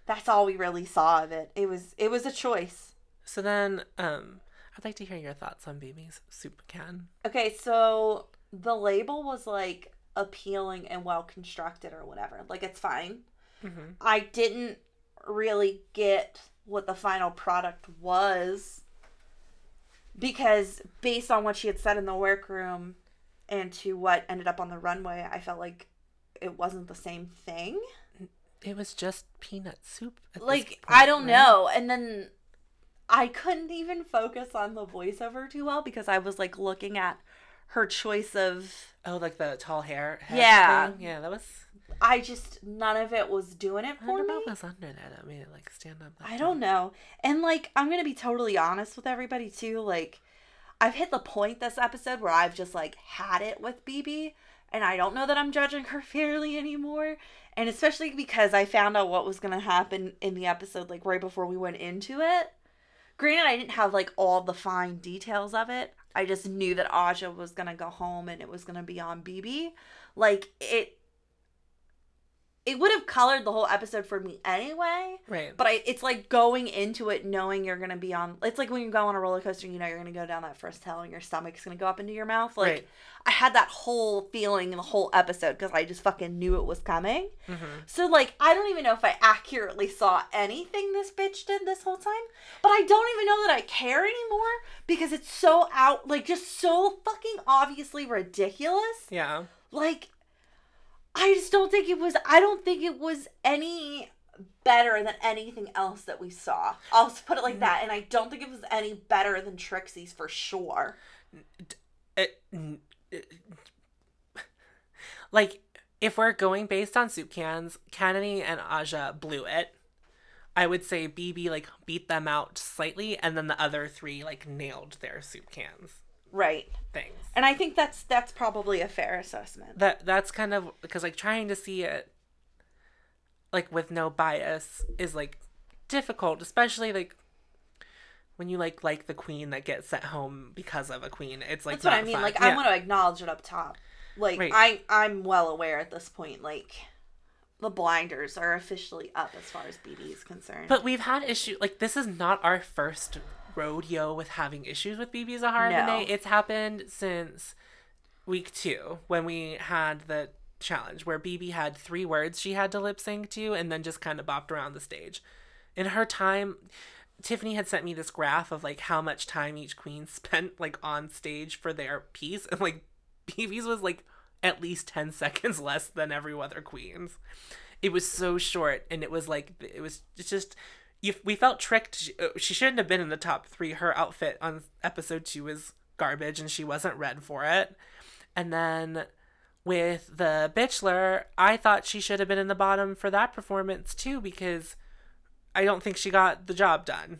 that's all we really saw of it it was it was a choice So then, um, I'd like to hear your thoughts on BeBe's soup can. okay so the label was like appealing and well constructed or whatever like it's fine Mm-hmm. i didn't really get what the final product was because based on what she had said in the workroom and to what ended up on the runway i felt like it wasn't the same thing It was just peanut soup. like point, i don't right? know and then i couldn't even focus on the voiceover too well because i was like looking at her choice of Oh, like the tall hair. Yeah. thing? yeah, that was. I just none of it was doing it I for me what was under there that made it like stand up. I don't know. And like I'm going to be totally honest with everybody too. Like I've hit the point this episode where I've just like had it with BeBe and I don't know that I'm judging her <laughs> fairly anymore. And especially because I found out what was going to happen in the episode like right before we went into it. Granted, I didn't have like all the fine details of it. I just knew that Aja was going to go home and it was going to be on BeBe. Like it it would have colored the whole episode for me anyway. Right. But I, it's like going into it knowing you're gonna be on. It's like when you go on a roller coaster, you know you're gonna go down that first hill and your stomach's gonna go up into your mouth. Like Right. I had that whole feeling in the whole episode because I just fucking knew it was coming. Mm-hmm. So like I don't even know if I accurately saw anything this bitch did this whole time. But I don't even know that I care anymore because it's so out, like just so fucking obviously ridiculous. Yeah. like I just don't think it was I don't think it was any better than anything else that we saw. I'll just put it like mm. that and I don't think it was any better than Trixie's for sure. It, it- <laughs> like if we're going based on soup cans, Kennedy and Aja blew it. I would say BeBe like beat them out slightly, and then the other three like nailed their soup cans Right. things. And I think that's that's probably a fair assessment. That that's kind of because like trying to see it like with no bias is like difficult, especially like when you like like the queen that gets sent home because of a queen. It's like That's what I mean. fun. Like Yeah. I want to acknowledge it up top. Like Right. I I'm well aware at this point like the blinders are officially up as far as BeBe is concerned. But we've had issue like this is not our first rodeo with having issues with BeBe Zahara No. It's happened since week two when we had the challenge where BeBe had three words she had to lip sync to and then just kind of bopped around the stage. In her time, Tiffany had sent me this graph of like how much time each queen <laughs> spent like on stage for their piece, and like BeBe's was like at least 10 seconds less than every other queen's. It was so short, and it was like, it was just, you, we felt tricked. She, uh, she shouldn't have been in the top three. Her outfit on episode two was garbage, and she wasn't read for it. And then with the Bitchler, I thought she should have been in the bottom for that performance too, because I don't think she got the job done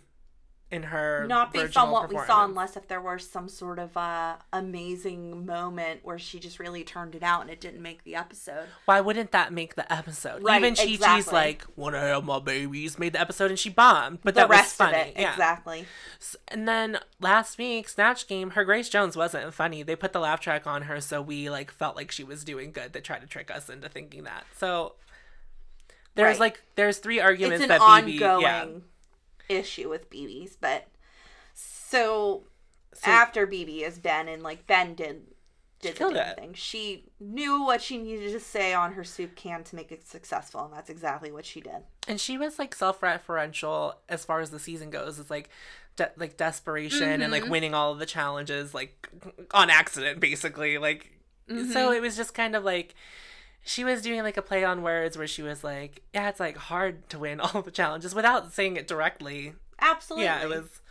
in her not based on what we saw unless if there was some sort of uh amazing moment where she just really turned it out and it didn't make the episode. Why wouldn't that make the episode? Right, Even Chi Chi's exactly. like, "Wanna have my babies?" made the episode and she bombed, but the that rest was funny. of it, yeah. exactly. S- And then last week, Snatch Game, her Grace Jones wasn't funny. They put the laugh track on her, so we like felt like she was doing good. They tried to trick us into thinking that. So there's Right. like there's three arguments that BeBe, ongoing yeah. Issue with BeBe's, but so, So- after BeBe is Ben and like Ben did did the damn thing. She knew what she needed to say on her soup can to make it successful, and that's exactly what she did. and she was like self-referential as far as the season goes. It's like de- like desperation and like Mm-hmm. winning all of the challenges like on accident, basically. Like Mm-hmm. so, it was just kind of like. She was doing like a play on words where she was like, "Yeah, it's like hard to win <laughs> all the challenges without saying it directly." Absolutely. Yeah, it was.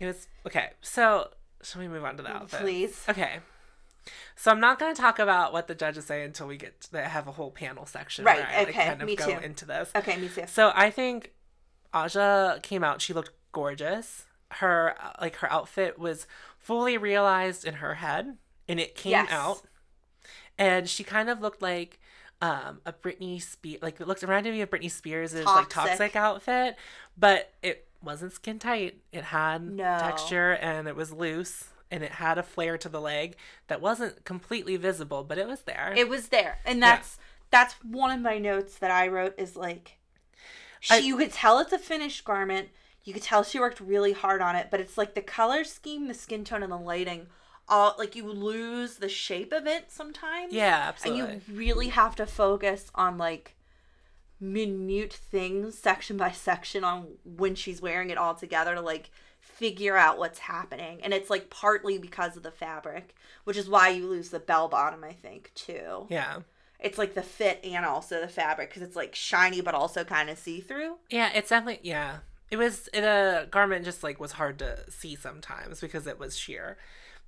It was okay. So, shall we move on to the outfit? Please. Okay. So I'm not going to talk about what the judges say until we get to have a whole panel section. Right, Where I, like, okay, kind of me go too. into this. Okay, me too. So I think Aja came out. She looked gorgeous. Her uh, like her outfit was fully realized in her head, and it came Yes. out. And she kind of looked like um, a Britney Spears. Like it looked reminded me of Britney Spears' like Toxic. outfit, but it wasn't skin tight. It had No. texture and it was loose. And it had a flare to the leg that wasn't completely visible, but it was there. It was there, and that's that's one of my notes that I wrote is like, she I- you could tell it's a finished garment. You could tell she worked really hard on it, but it's like the color scheme, the skin tone, and the lighting. All like you lose the shape of it sometimes. yeah, absolutely. and you really have to focus on like minute things section by section on when she's wearing it all together to like figure out what's happening and it's like partly because of the fabric which is why you lose the bell bottom i think too yeah. it's like the fit and also the fabric because it's like shiny but also kind of see-through Yeah, it's definitely yeah. It was the uh, garment just like was hard to see sometimes because it was sheer.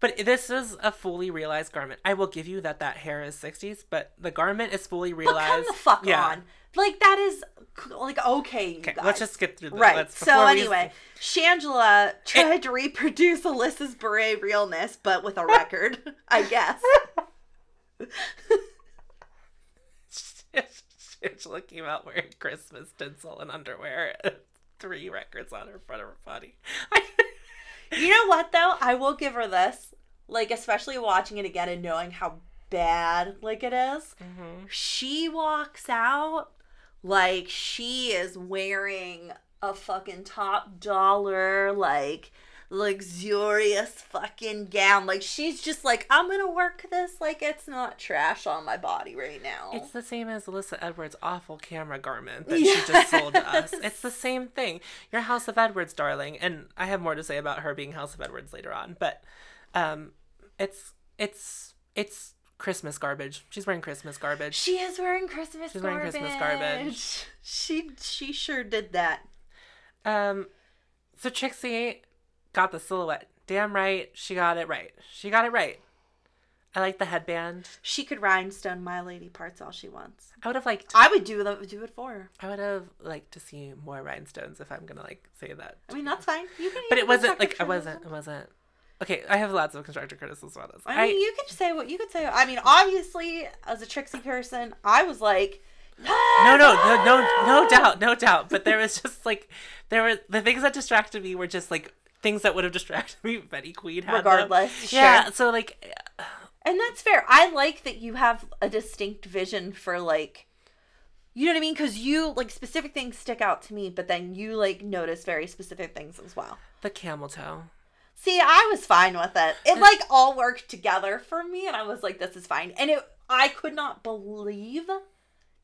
But this is a fully realized garment. I will give you that that hair is 60s, but the garment is fully realized. but come the fuck yeah. on like that is like okay you Okay, guys. let's just skip through the Right. let's- So anyway, Shangela <laughs> tried to reproduce Alyssa's beret realness, but with a record, <laughs> I guess. Angela came out wearing Christmas tinsel and underwear, three records on her front of her body. <laughs> You know what though? I will give her this. Like, especially watching it again and knowing how bad like it is. Mm-hmm. She walks out like she is wearing a fucking top dollar, like luxurious fucking gown. Like she's just like, I'm gonna work this like it's not trash on my body right now. It's the same as Alyssa Edwards' awful camera garment that she just sold to us. It's the same thing. You're House of Edwards, darling, and I have more to say about her being House of Edwards later on. But um, it's it's it's Christmas garbage. She's wearing Christmas garbage. She is wearing Christmas She's wearing. Christmas garbage. She she sure did that. Um, so Trixie got the silhouette. Damn right, she got it right. She got it right. I like the headband. She could rhinestone my lady parts all she wants. I would have liked. I would do the, do it for her. I would have liked to see more rhinestones if I'm gonna like say that. I mean, that's fine. You can. But it wasn't like I wasn't. It wasn't. Okay, I have lots of constructor criticism about this. I mean, you could say what you could say. I mean, obviously, as a Trixie person, I was like, ah! no, no, no, no, no doubt, no doubt. But there was just like there were the things that distracted me were just like things that would have distracted <laughs> me. Betty Queen had. Regardless, Yeah. So like, And that's fair. I like that you have a distinct vision for like you know what I mean? Because you like specific things stick out to me, but then you like notice very specific things as well. the camel toe. See, I was fine with it. It like all worked together for me, and I was like, "This is fine." And it, I could not believe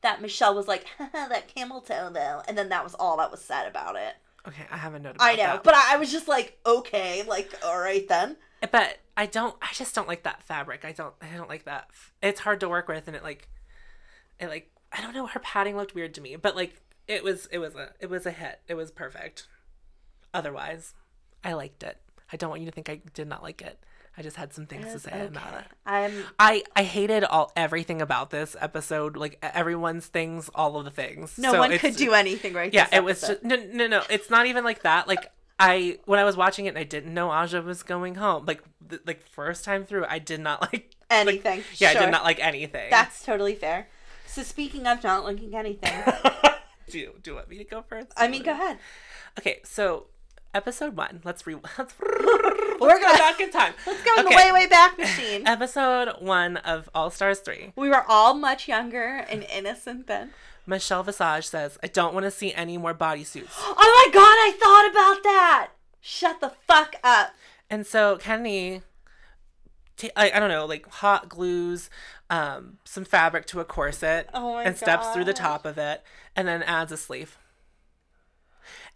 that Michelle was like, <laughs> "That camel toe, though," and then that was all that was said about it. Okay, I have a note about I know, that. but I, I was just like, "Okay, like, all right then." but I don't. I just don't like that fabric. I don't. I don't like that. It's hard to work with, and it like, it like. I don't know. Her padding looked weird to me, but like it was. It was a. It was a hit. It was perfect. Otherwise, I liked it. I don't want you to think I did not like it. I just had some things to say about it. I'm I I hated all everything about this episode. Like everyone's things, all of the things. no So one could do anything right. Yeah, it was just no, no, no. It's not even like that. Like I, when I was watching it, and I didn't know Aja was going home. Like, the, like first time through, I did not <laughs> like anything. Yeah, I did not like anything. That's totally fair. So speaking of not liking anything, <laughs> do you, do you want me to go first? I mean, go ahead. Okay, so episode one. Let's re. <laughs> Let's, We're let's <laughs> go gonna- back in time. Let's go in Okay. the way way back machine. <laughs> Episode one of All Stars three. We were all much younger and innocent then. Michelle Visage says, "I don't want to see any more bodysuits." <gasps> Oh my god, I thought about that. Shut the fuck up. And so Kenny, ta- I, I don't know, like hot glues um, some fabric to a corset Oh and steps through the top of it and then adds a sleeve.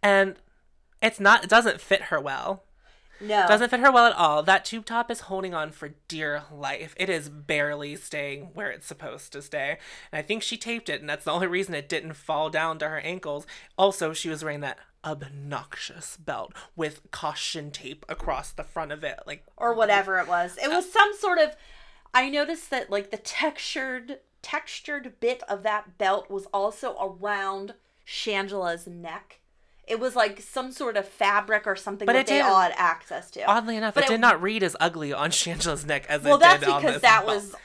And it's not, it doesn't fit her well. No. Doesn't fit her well at all. That tube top is holding on for dear life. It is barely staying where it's supposed to stay. And I think she taped it, and that's the only reason it didn't fall down to her ankles. Also, she was wearing that obnoxious belt with caution tape across the front of it. Like, or whatever it was. It was some sort of I noticed that like the textured textured bit of that belt was also around Shangela's neck. It was like some sort of fabric or something But that they all had access to. oddly enough, But it it- did not read as ugly on <laughs> Shangela's neck as well, it that's did on because that belt. was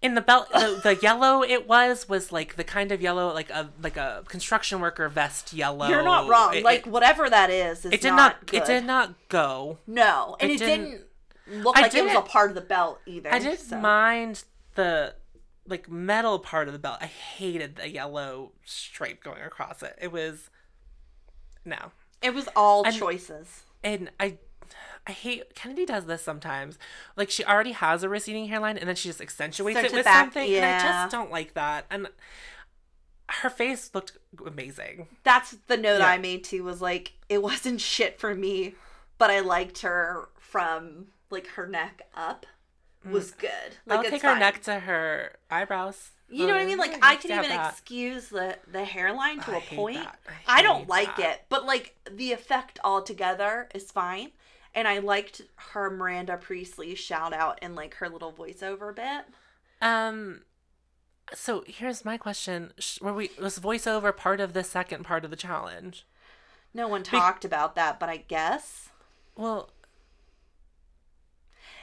in the belt the, the yellow it was was like the kind of yellow like a like a construction worker vest yellow you're not wrong. It- like it, whatever that is, is it did not, not, it did not go No, and it it, didn't- didn't, look I like it was a part of the belt either. i didn't so. mind the like metal part of the belt i hated the yellow stripe going across it it was no It was all And- choices. and i I hate Kennedy does this sometimes. Like she already has a receding hairline and then she just accentuates Starts it it with back, something. And I just don't like that. And her face looked amazing. That's the note Yeah. I made too. Was like it wasn't shit for me, but I liked her from like her neck up. Was good. Like Mm. I'll take her fine. neck to her eyebrows. You know what I mean? Like I can even that. excuse the the hairline to I a point. I I, don't like that. it, but like the effect altogether is fine. And I liked her Miranda Priestley shout out and like her little voiceover bit. Um. So here's my question: Were we was voiceover part of the second part of the challenge? No one talked about that, but I guess Well,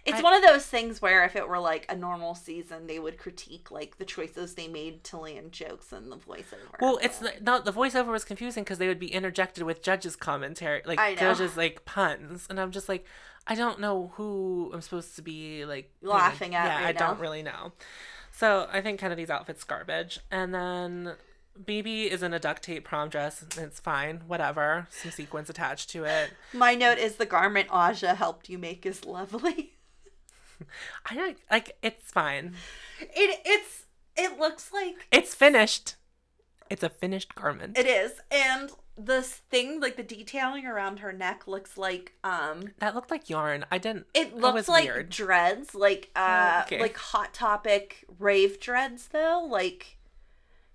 it's I- one of those things where if it were like a normal season, they would critique like the choices they made to land jokes and the voiceover. well, it's the- no. The voiceover was confusing because they would be interjected with judges' commentary, like judges like puns, and I'm just like, I don't know who I'm supposed to be like Laughing at Yeah, right I don't really know. So I think Kennedy's outfit's garbage, and then. BeBe is in a duct tape prom dress. It's fine, whatever. Some sequins attached to it. My note is the garment Aja helped you make is lovely. <laughs> I don't like. It's fine. It it's it looks like It's finished. It's a finished garment. it is, and this thing like the detailing around her neck looks like um That looked like yarn. I didn't. it looks like weird. dreads like uh okay. like hot topic rave dreads though like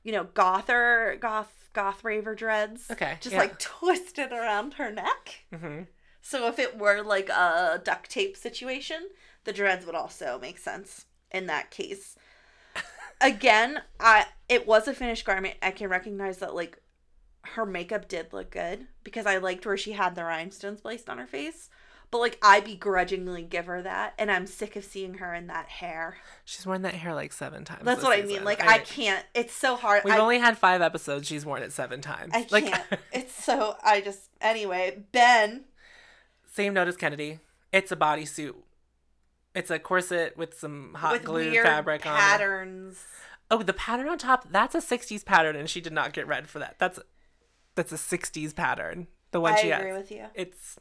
you know gother goth goth raver dreads Okay, just yeah. like twisted around her neck hmm so if it were like a duct tape situation the dreads would also make sense in that case again i it was a finished garment i can recognize that like her makeup did look good because i liked where she had the rhinestones placed on her face but like i begrudgingly give her that and i'm sick of seeing her in that hair She's worn that hair like seven times. that's what i mean like i can't it's so hard We've I, only had five episodes. She's worn it seven times. I like, can't <laughs> it's so i just anyway ben same note as Kennedy. It's a bodysuit. It's a corset with some hot with glue fabric on it. patterns Oh, the pattern on top, that's a 60s pattern, and she did not get red for that. That's that's a 60s pattern. The one she has. i she agree has. with you It's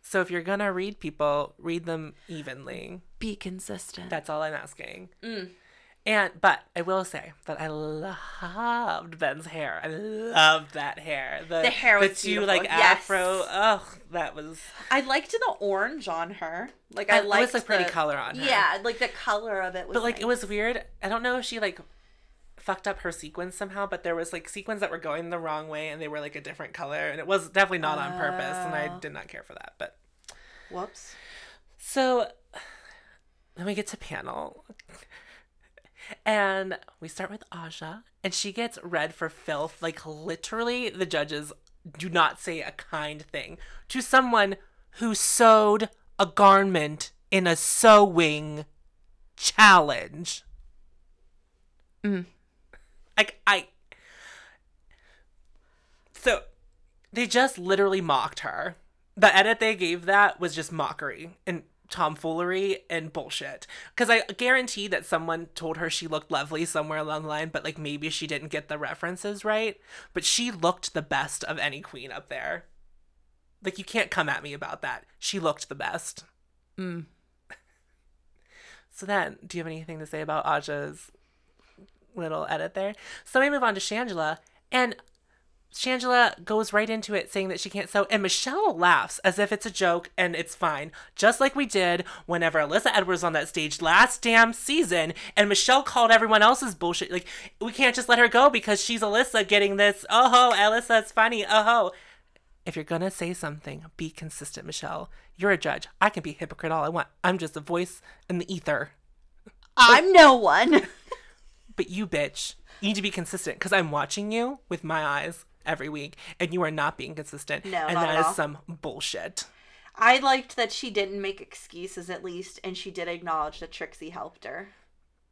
so if you're gonna read people, read them evenly. be consistent That's all I'm asking. Mm. And but I will say that I loved Ben's hair. I loved that hair. The, The hair was the two beautiful, like yes. afro. Oh, that was. I liked the orange on her. Like I liked it was a pretty the- color on her. Yeah, like the color of it was. But like it was weird. I don't know if she like fucked up her sequins somehow, but there was like sequins that were going the wrong way and they were like a different color and it was definitely not on purpose and I Oh. did not care for that. But Whoops. so then we get to panel. And we start with Aja and she gets red for filth. Like literally the judges do not say a kind thing to someone who sewed a garment in a sewing challenge. Mm. Like I So they just literally mocked her. The edit they gave that was just mockery and tomfoolery and bullshit. Because I guarantee that someone told her she looked lovely somewhere along the line, but like maybe she didn't get the references right. But she looked the best of any queen up there. Like you can't come at me about that. She looked the best. Mm. <laughs> So then, do you have anything to say about Aja's little edit there? So we move on to Shangela, and Shangela goes right into it saying that she can't sew, and Michelle laughs as if it's a joke and it's fine, just like we did whenever Alyssa Edwards was on that stage last damn season, and Michelle called everyone else's bullshit. Like, we can't just let her go because she's Alyssa getting this, oh ho, Alyssa's funny, oh ho. If you're gonna say something, be consistent, Michelle. You're a judge. I can be hypocrite all I want. I'm just a voice in the ether. I'm no one. <laughs> But you, bitch, you need to be consistent because I'm watching you with my eyes every week, and you are not being consistent. No, and not that at is some bullshit. I liked that she didn't make excuses at least, and she did acknowledge that Trixie helped her.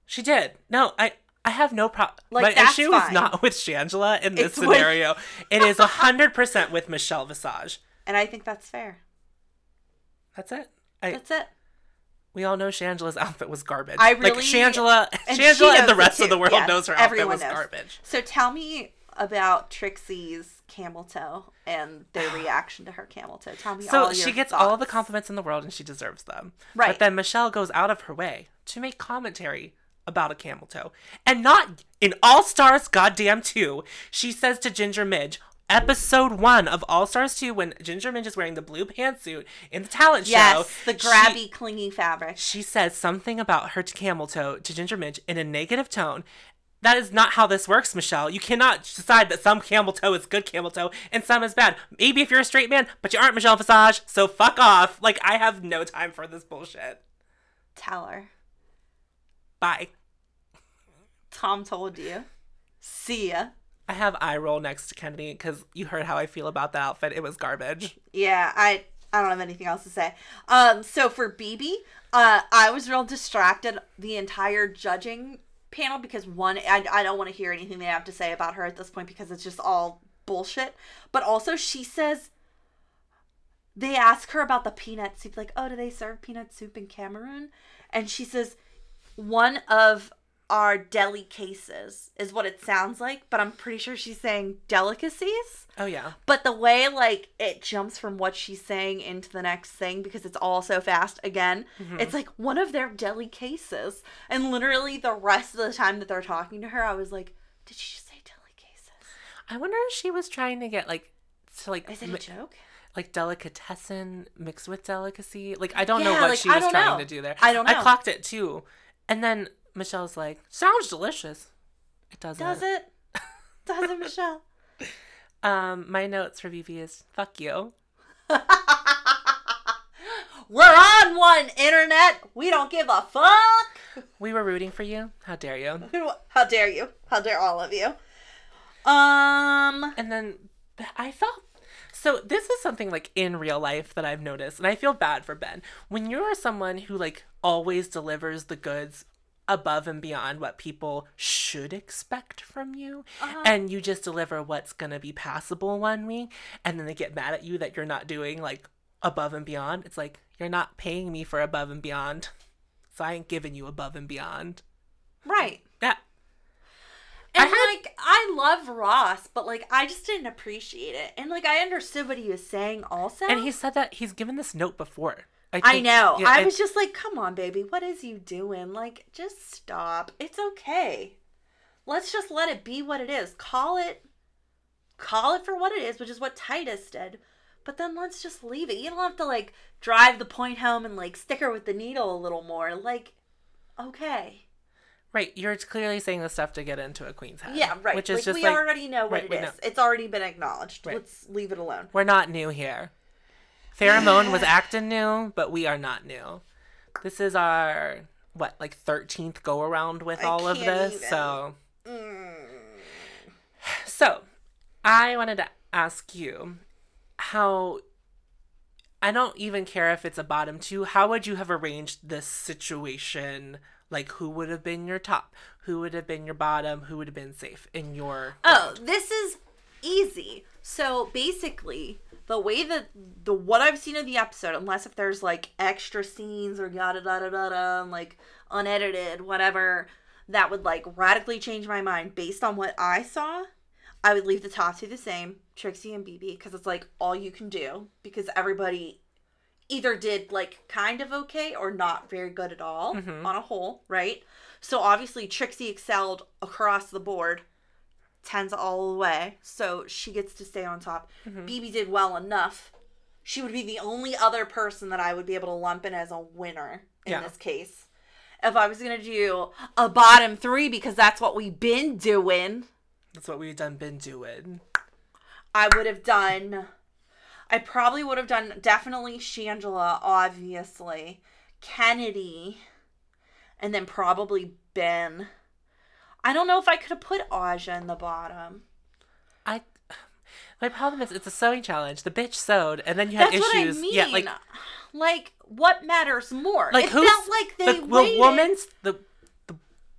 She did. No, I. I have no problem. Like, My issue is not with Shangela in this It's with- scenario. it is hundred percent with Michelle Visage. <laughs> And I think that's fair. That's it. I, That's it. we all know Shangela's <laughs> outfit was garbage. I like really- Shangela, and Shangela, and the rest of the world knows her outfit was knows. garbage. So tell me about Trixie's camel toe and their <sighs> reaction to her camel toe. Tell me So she gets all the compliments in the world and she deserves them. Right. But then Michelle goes out of her way to make commentary about a camel toe. And not in All Stars Goddamn 2, she says to Ginger Minj, episode one of All Stars 2, when Ginger Minj is wearing the blue pantsuit in the talent Yes, show. the she- grabby, clingy fabric. she says something about her camel toe to Ginger Minj in a negative tone. That is not how this works, Michelle. You cannot decide that some camel toe is good camel toe and some is bad. Maybe if you're a straight man, but you aren't Michelle Visage, so fuck off. Like, I have no time for this bullshit. Tell her. Bye. Tom told you. See ya. I have eye roll next to Kennedy because you heard how I feel about that outfit. It was garbage. Yeah, I I don't have anything else to say. Um, so for BeBe, uh, I was real distracted the entire judging panel because one, I, I don't want to hear anything they have to say about her at this point because it's just all bullshit. But also, she says they ask her about the peanut soup, like, oh, do they serve peanut soup in Cameroon? And she says one of our cases, is what it sounds like, but I'm pretty sure she's saying delicacies. Oh, yeah. But the way like it jumps from what she's saying into the next thing because it's all so fast again, mm-hmm. it's like one of their deli cases. And literally the rest of the time that they're talking to her, I was like, did she just say deli cases? I wonder if she was trying to get, like, to like Is it a joke? like delicatessen mixed with delicacy. Like I don't know what like, she was trying know. to do there. I don't know. I clocked it too, and then Michelle's like, "Sounds delicious." It doesn't. Does it? Does it, Michelle? <laughs> Um, my notes for BeBe is "fuck you." <laughs> We're on one, internet. We don't give a fuck. We were rooting for you. How dare you? <laughs> How dare you? How dare all of you? Um. And then I felt so this is something like in real life that I've noticed and I feel bad for Ben. When you're someone who like always delivers the goods above and beyond what people should expect from you Uh-huh. and you just deliver what's going to be passable one week and then they get mad at you that you're not doing like above and beyond. It's like you're not paying me for above and beyond. So I ain't giving you above and beyond. Right. Yeah. And I had- like I love Ross, but like I just didn't appreciate it. And like I understood what he was saying also. And he said that he's given this note before. I think- know. yeah, I was just like, come on, baby, what is you doing? Like, just stop. It's okay. Let's just let it be what it is. Call it call it for what it is, which is what Titus did. But then let's just leave it. You don't have to like drive the point home and like stick her with the needle a little more. Like, okay. Right, you're clearly saying the stuff to get into a queen's head. Yeah, right. Which is like, just we like already know what right, it is. know. It's already been acknowledged. Right. Let's leave it alone. we're not new here. Pheromone was <laughs> acting new, but we are not new. This is our what, like thirteenth go around with I all of this. even. So Mm. so I wanted to ask you how I don't even care if it's a bottom two. How would you have arranged this situation? Like, who would have been your top? Who would have been your bottom? Who would have been safe in your? Oh, this is easy. So basically, the way that the what I've seen of the episode, unless if there's like extra scenes or yada da da da da, and, like unedited, whatever, that would like radically change my mind based on what I saw. I would leave the top two the same, Trixie and BeBe, because it's like all you can do because everybody either did like kind of okay or not very good at all Mhm. on a whole, right? So obviously Trixie excelled across the board, tens all the way, so she gets to stay on top. Mhm. BeBe did well enough. She would be the only other person that I would be able to lump in as a winner in Yeah. this case. If I was gonna do a bottom three because that's what we've been doing, That's what we've done been doing. I would have done. I probably would have done definitely Shangela, obviously, Kennedy, and then probably Ben. I don't know if I could have put Aja in the bottom. I. My problem is it's a sewing challenge. The bitch sewed, and then you had That's what I issues. mean. Yeah, like like what matters more? like it who's felt like they the, waited. the woman's the the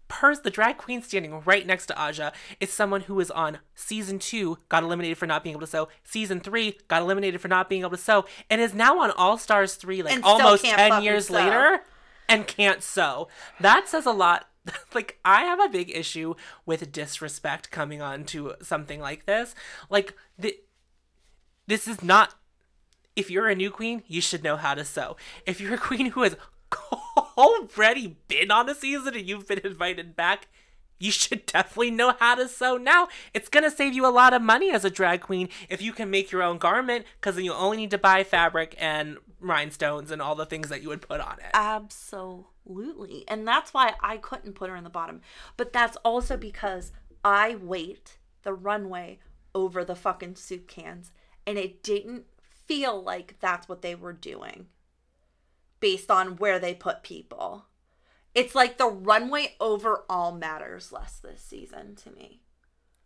pers the drag queen standing right next to Aja is someone who was on season two, got eliminated for not being able to sew. Season three, got eliminated for not being able to sew, and is now on All Stars three, like And almost ten years sew. later, and can't sew. That says a lot. <laughs> like I have a big issue with disrespect coming on to something like this. Like the this is not if you're a new queen, you should know how to sew. If you're a queen who has <laughs> already been on a season and you've been invited back, you should definitely know how to sew now. It's gonna save you a lot of money as a drag queen if you can make your own garment, because then you only need to buy fabric and rhinestones and all the things that you would put on it. Absolutely. And that's why I couldn't put her in the bottom. But that's also because I wait the runway over the fucking soup cans. And it didn't feel like that's what they were doing based on where they put people. It's like the runway overall matters less this season to me.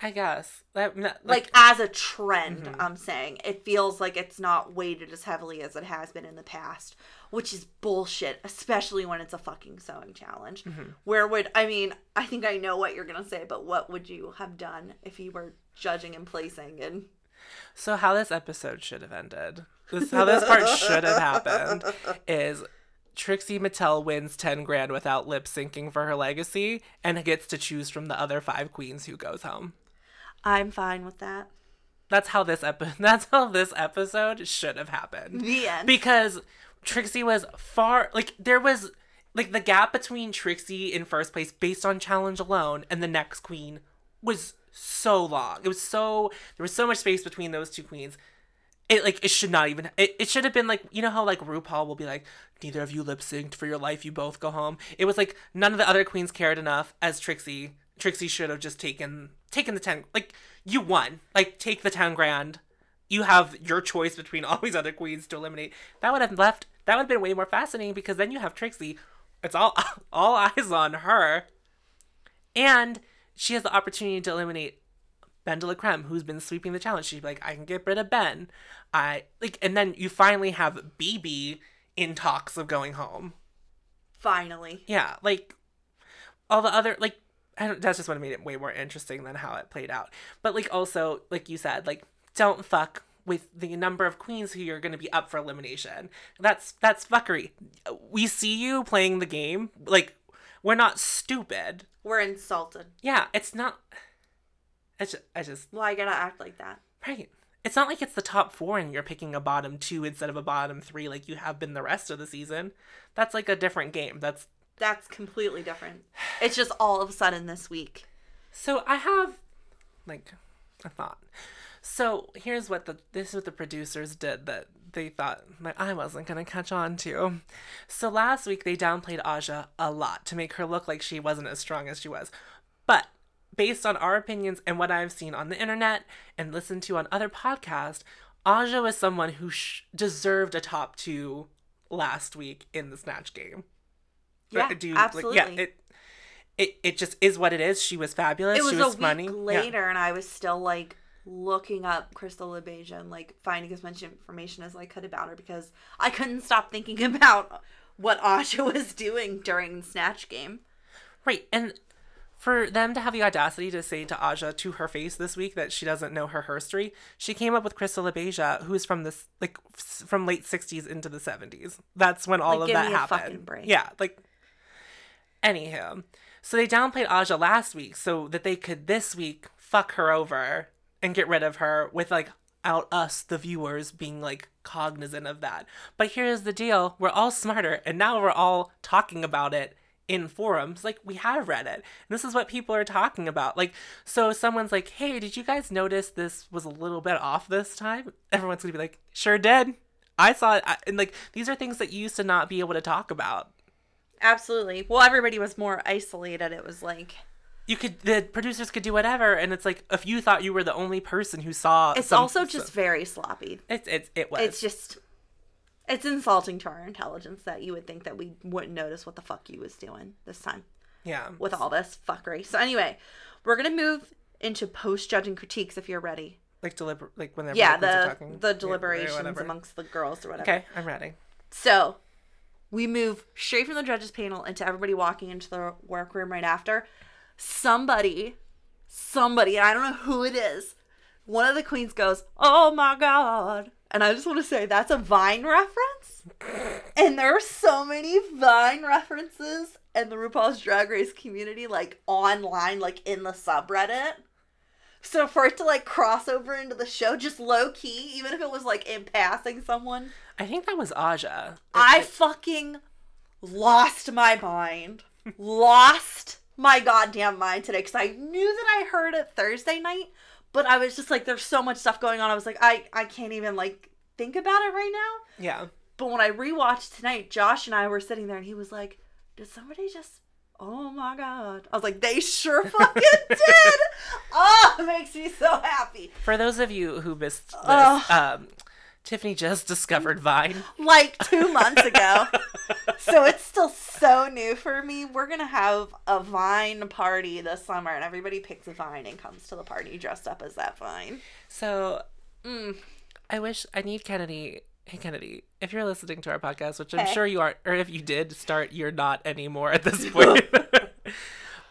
I guess. Not- Like, as a trend, Mhm. I'm saying it feels like it's not weighted as heavily as it has been in the past, which is bullshit, especially when it's a fucking sewing challenge. Mhm. Where would I mean? I think I know what you're gonna say, but what would you have done if you were judging and placing? And So how this episode should have ended. This how this part <laughs> should have happened is Trixie Mattel wins 10 grand without lip syncing for her legacy and gets to choose from the other 5 queens who goes home. I'm fine with that. That's how this epi- <laughs> that's how this episode should have happened. The end. Because Trixie was far like there was like the gap between Trixie in first place based on challenge alone and the next queen was so long. It was so there was so much space between those two queens. it like it should not even it, it should have been like you know how like RuPaul will be like neither of you lip synced for your life you both go home. It was like none of the other queens cared enough as Trixie. Trixie should have just taken taken the 10 like you won. Like take the 10 grand. You have your choice between <laughs> all these other queens to eliminate. That would have left that would have been way more fascinating because then you have Trixie. It's all <laughs> all eyes on her. And she has the opportunity to eliminate Ben de la Creme, who's been sweeping the challenge. She'd be like, I can get rid of Ben. I like, and then you finally have BeBe in talks of going home. Finally. Yeah, like all the other like I don't, that's just what made it way more interesting than how it played out. But like also, like you said, like don't fuck with the number of queens who are going to be up for elimination. That's that's fuckery. We see you playing the game. Like we're not stupid. We're insulted. Yeah, it's not. It's just, I just Why gotta act like that? right. It's not like it's the top four and you're picking a bottom two instead of a bottom three like you have been the rest of the season. That's like a different game. That's That's completely different. It's just all of a sudden this week. So I have like a thought. So here's what the this is what the producers did that they thought that I wasn't gonna catch on to. So last week they downplayed Aja a lot to make her look like she wasn't as strong as she was. But based on our opinions and what I've seen on the internet and listened to on other podcasts, Aja was someone who sh- deserved a top two last week in the snatch game. Yeah, you- absolutely. yeah, it it it just is what it is. She was fabulous. it was, she was a funny. week Yeah. later, and I was still like looking up Crystal LaBeija and like finding as much information as I could about her because I couldn't stop thinking <laughs> about what Aja was doing during the Snatch game. Right. And for them to have the audacity to say to Aja to her face this week that she doesn't know her history, she came up with Crystal LaBeija, who's from this like from late sixties into the seventies. That's when all Like, of that happened. Yeah, like anywho. So they downplayed Aja last week so that they could this week fuck her over and get rid of her with like out us the viewers being like cognizant of that. But here's the deal, we're all smarter and now we're all talking about it in forums. Like we have reddit and this is what people are talking about. Like so someone's like hey did you guys notice this was a little bit off this time? Everyone's gonna be like sure did. I saw it. And like these are things that you used to not be able to talk about. Absolutely. Well, everybody was more isolated. It was like you could the producers could do whatever and it's like if you thought you were the only person who saw it's some- also just very sloppy. it's it's it was It's just it's insulting to our intelligence that you would think that we wouldn't notice what the fuck you was doing this time. yeah with all this fuckery. So anyway, we're gonna move into post judging critiques if you're ready. like deliber like when they're Yeah, the talking. the deliberations whatever. amongst the girls or whatever. okay i'm ready So we move straight from the judges panel into everybody walking into the workroom right after. Somebody, somebody, and I don't know who it is. One of the queens goes, "Oh my god!" And I just want to say that's a Vine reference. And there are so many Vine references in the RuPaul's Drag Race community, like online, like in the subreddit. So for it to like cross over into the show, just low key, even if it was like in passing someone, i think that was aja I fucking lost my mind. lost my goddamn mind today because I knew that I heard it Thursday night, but I was just like, there's so much stuff going on. I was like, I, I can't even like think about it right now. yeah But when I rewatched tonight, Josh and I were sitting there and he was like, Did somebody just Oh my god. I was like, they sure <laughs> fucking did. Oh, it makes me so happy. For those of you who missed this, Ugh. um, Tiffany just discovered Vine. Like two months ago. <laughs> so it's still so new for me. We're gonna have a Vine party this summer and everybody picks a Vine and comes to the party dressed up as that Vine. So Mm. I wish I need Kennedy. Hey Kennedy, if you're listening to our podcast, which I'm Hey. sure you are, or if you did start, you're not anymore at this point. <laughs>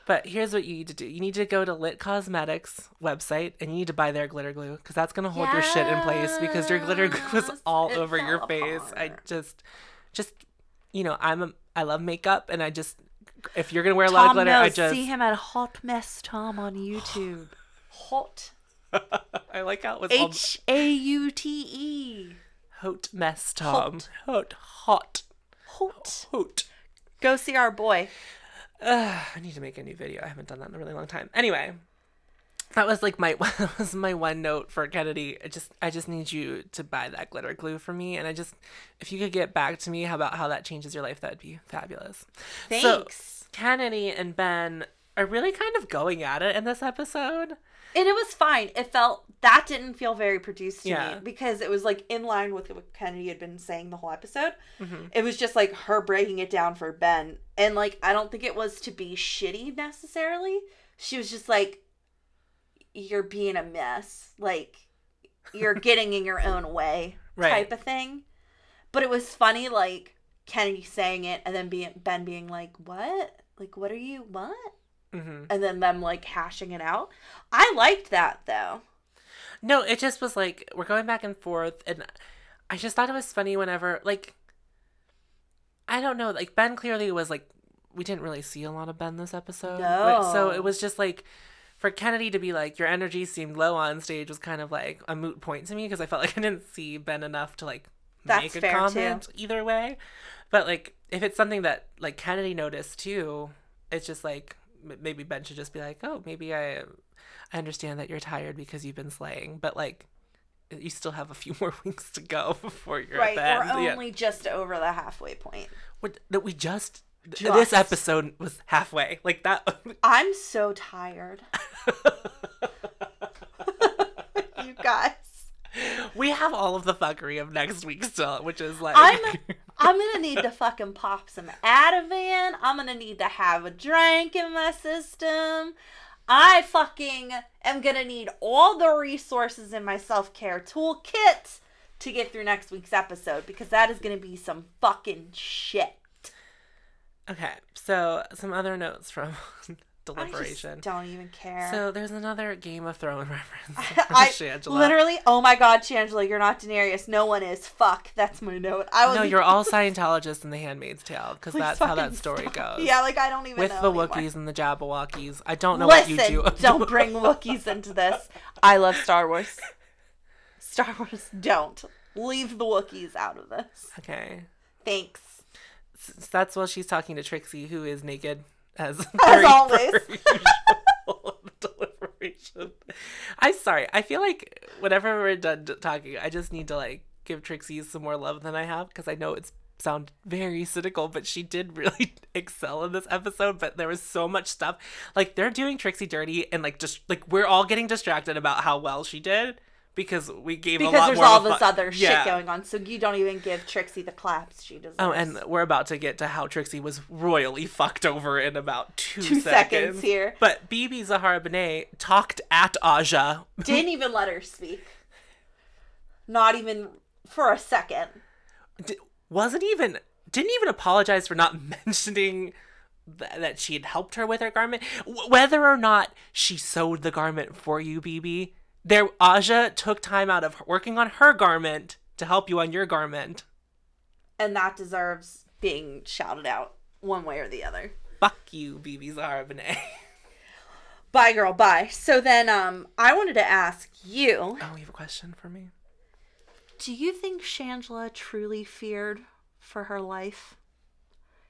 but here's what you need to do: you need to go to Lit Cosmetics website and you need to buy their glitter glue because that's gonna hold your shit in place because your glitter glue was all it over your fell face. I just, just, you know, I'm a, I love makeup and I just, if you're gonna wear a lot of glitter, knows. I just, see him at Haute Mess Tom on YouTube. <sighs> Hot <laughs> I like how it was H A U T E. hot mess, Tom. Hot, hot, Hot. hot. Go see our boy. Ugh, I need to make a new video. I haven't done that in a really long time. Anyway, That was like my <laughs> that was my one note for Kennedy. I just I just need you to buy that glitter glue for me, and I just if you could get back to me how about how that changes your life, that'd be fabulous. So, Thanks. Kennedy and Ben are really kind of going at it in this episode. And it was fine. It felt that didn't feel very produced to Yeah. me because it was like in line with what Kennedy had been saying the whole episode. Mm-hmm. It was just like her breaking it down for Ben, and like I don't think it was to be shitty necessarily. She was just like, "You're being a mess. Like you're <laughs> getting in your own way." Right. Type of thing. But it was funny, like Kennedy saying it, and then being Ben being like, "What? Like, what are you? What?" Hmm and then them like hashing it out. I liked that though. No, it just was like we're going back and forth, and I just thought it was funny whenever like I don't know, like Ben clearly was like we didn't really see a lot of Ben this episode, No. so it was just like for Kennedy to be like your energy seemed low on stage was kind of like a moot point to me because I felt <laughs> like I didn't see Ben enough to like That's make a fair, too. comment either way. But like if it's something that like Kennedy noticed too, it's just like maybe Ben should just be like, oh, maybe I I understand that you're tired because you've been slaying, but like you still have a few <laughs> more weeks to go before you're right. at We're the. Yeah. only just over the halfway point. What- that we just, Just. this episode was halfway like that. <laughs> I'm so tired. <laughs> you guys. We have all of the fuckery of next week still, which is like I'm <laughs> I'm gonna need to fucking pop some Ativan. I'm gonna need to have a drink in my system. I fucking am gonna need all the resources in my self care toolkit to get through next week's episode because that is gonna be some fucking shit. okay. So some other notes from deliberation. just don't even care. So there's another Game of Thrones <laughs> reference. <laughs> I Shangela. literally, oh my god, Shangela, you're not Daenerys. No one is. Fuck, that's my note. I was No, you're all <laughs> Scientologists in The Handmaid's Tale because that's how that story stop. goes. Yeah, like I don't even With know the anymore. Wookiees and the Jabberwockies. I don't know Listen, what you do. don't bring Wookiees into this. I love Star Wars. Star Wars, don't leave the Wookiees out of this. okay. Thanks. S- that's while she's talking to Trixie, who is naked as, As <laughs> always. per usual in deliberation. I'm sorry. I feel like whenever we're done talking, I just need to like give Trixie some more love than I have because I know it's sound very cynical, but she did really <laughs> excel in this episode. But there was so much stuff like they're doing Trixie dirty, and like just like we're all getting distracted about how well she did because we gave a Because lot there's more all of this other Yeah. shit going on, so you don't even give Trixie the claps she deserves. Oh, and we're about to get to how Trixie was royally fucked over in about two, Two seconds. seconds here. But BeBe Zahara Benet talked at Aja. <laughs> didn't even let her speak. Not even for a second. D- wasn't even didn't even apologize for not <laughs> mentioning th- that she had helped her with her garment. W- whether or not she sewed the garment for you, BeBe, there Aja took time out of working on her garment to help you on your garment. And that deserves being shouted out one way or the other. Fuck you, BeBe Zahara Benet. <laughs> Bye, girl, bye. So then, um, I wanted to ask you oh, you have a question for me? do you think Shangela truly feared for her life?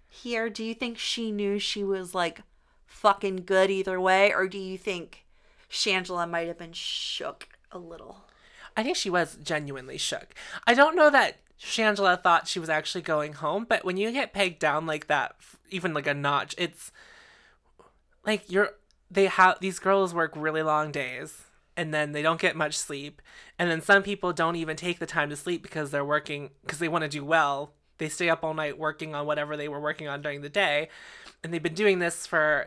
Here, do you think she knew she was like fucking good either way, or do you think Shangela might have been shook a little? I think she was genuinely shook. I don't know that Shangela thought she was actually going home, but when you get pegged down like that, even like a notch, it's like you're they have these girls work really long days and then they don't get much sleep. And then some people don't even take the time to sleep because they're working because they want to do well. They stay up all night working on whatever they were working on during the day. And they've been doing this for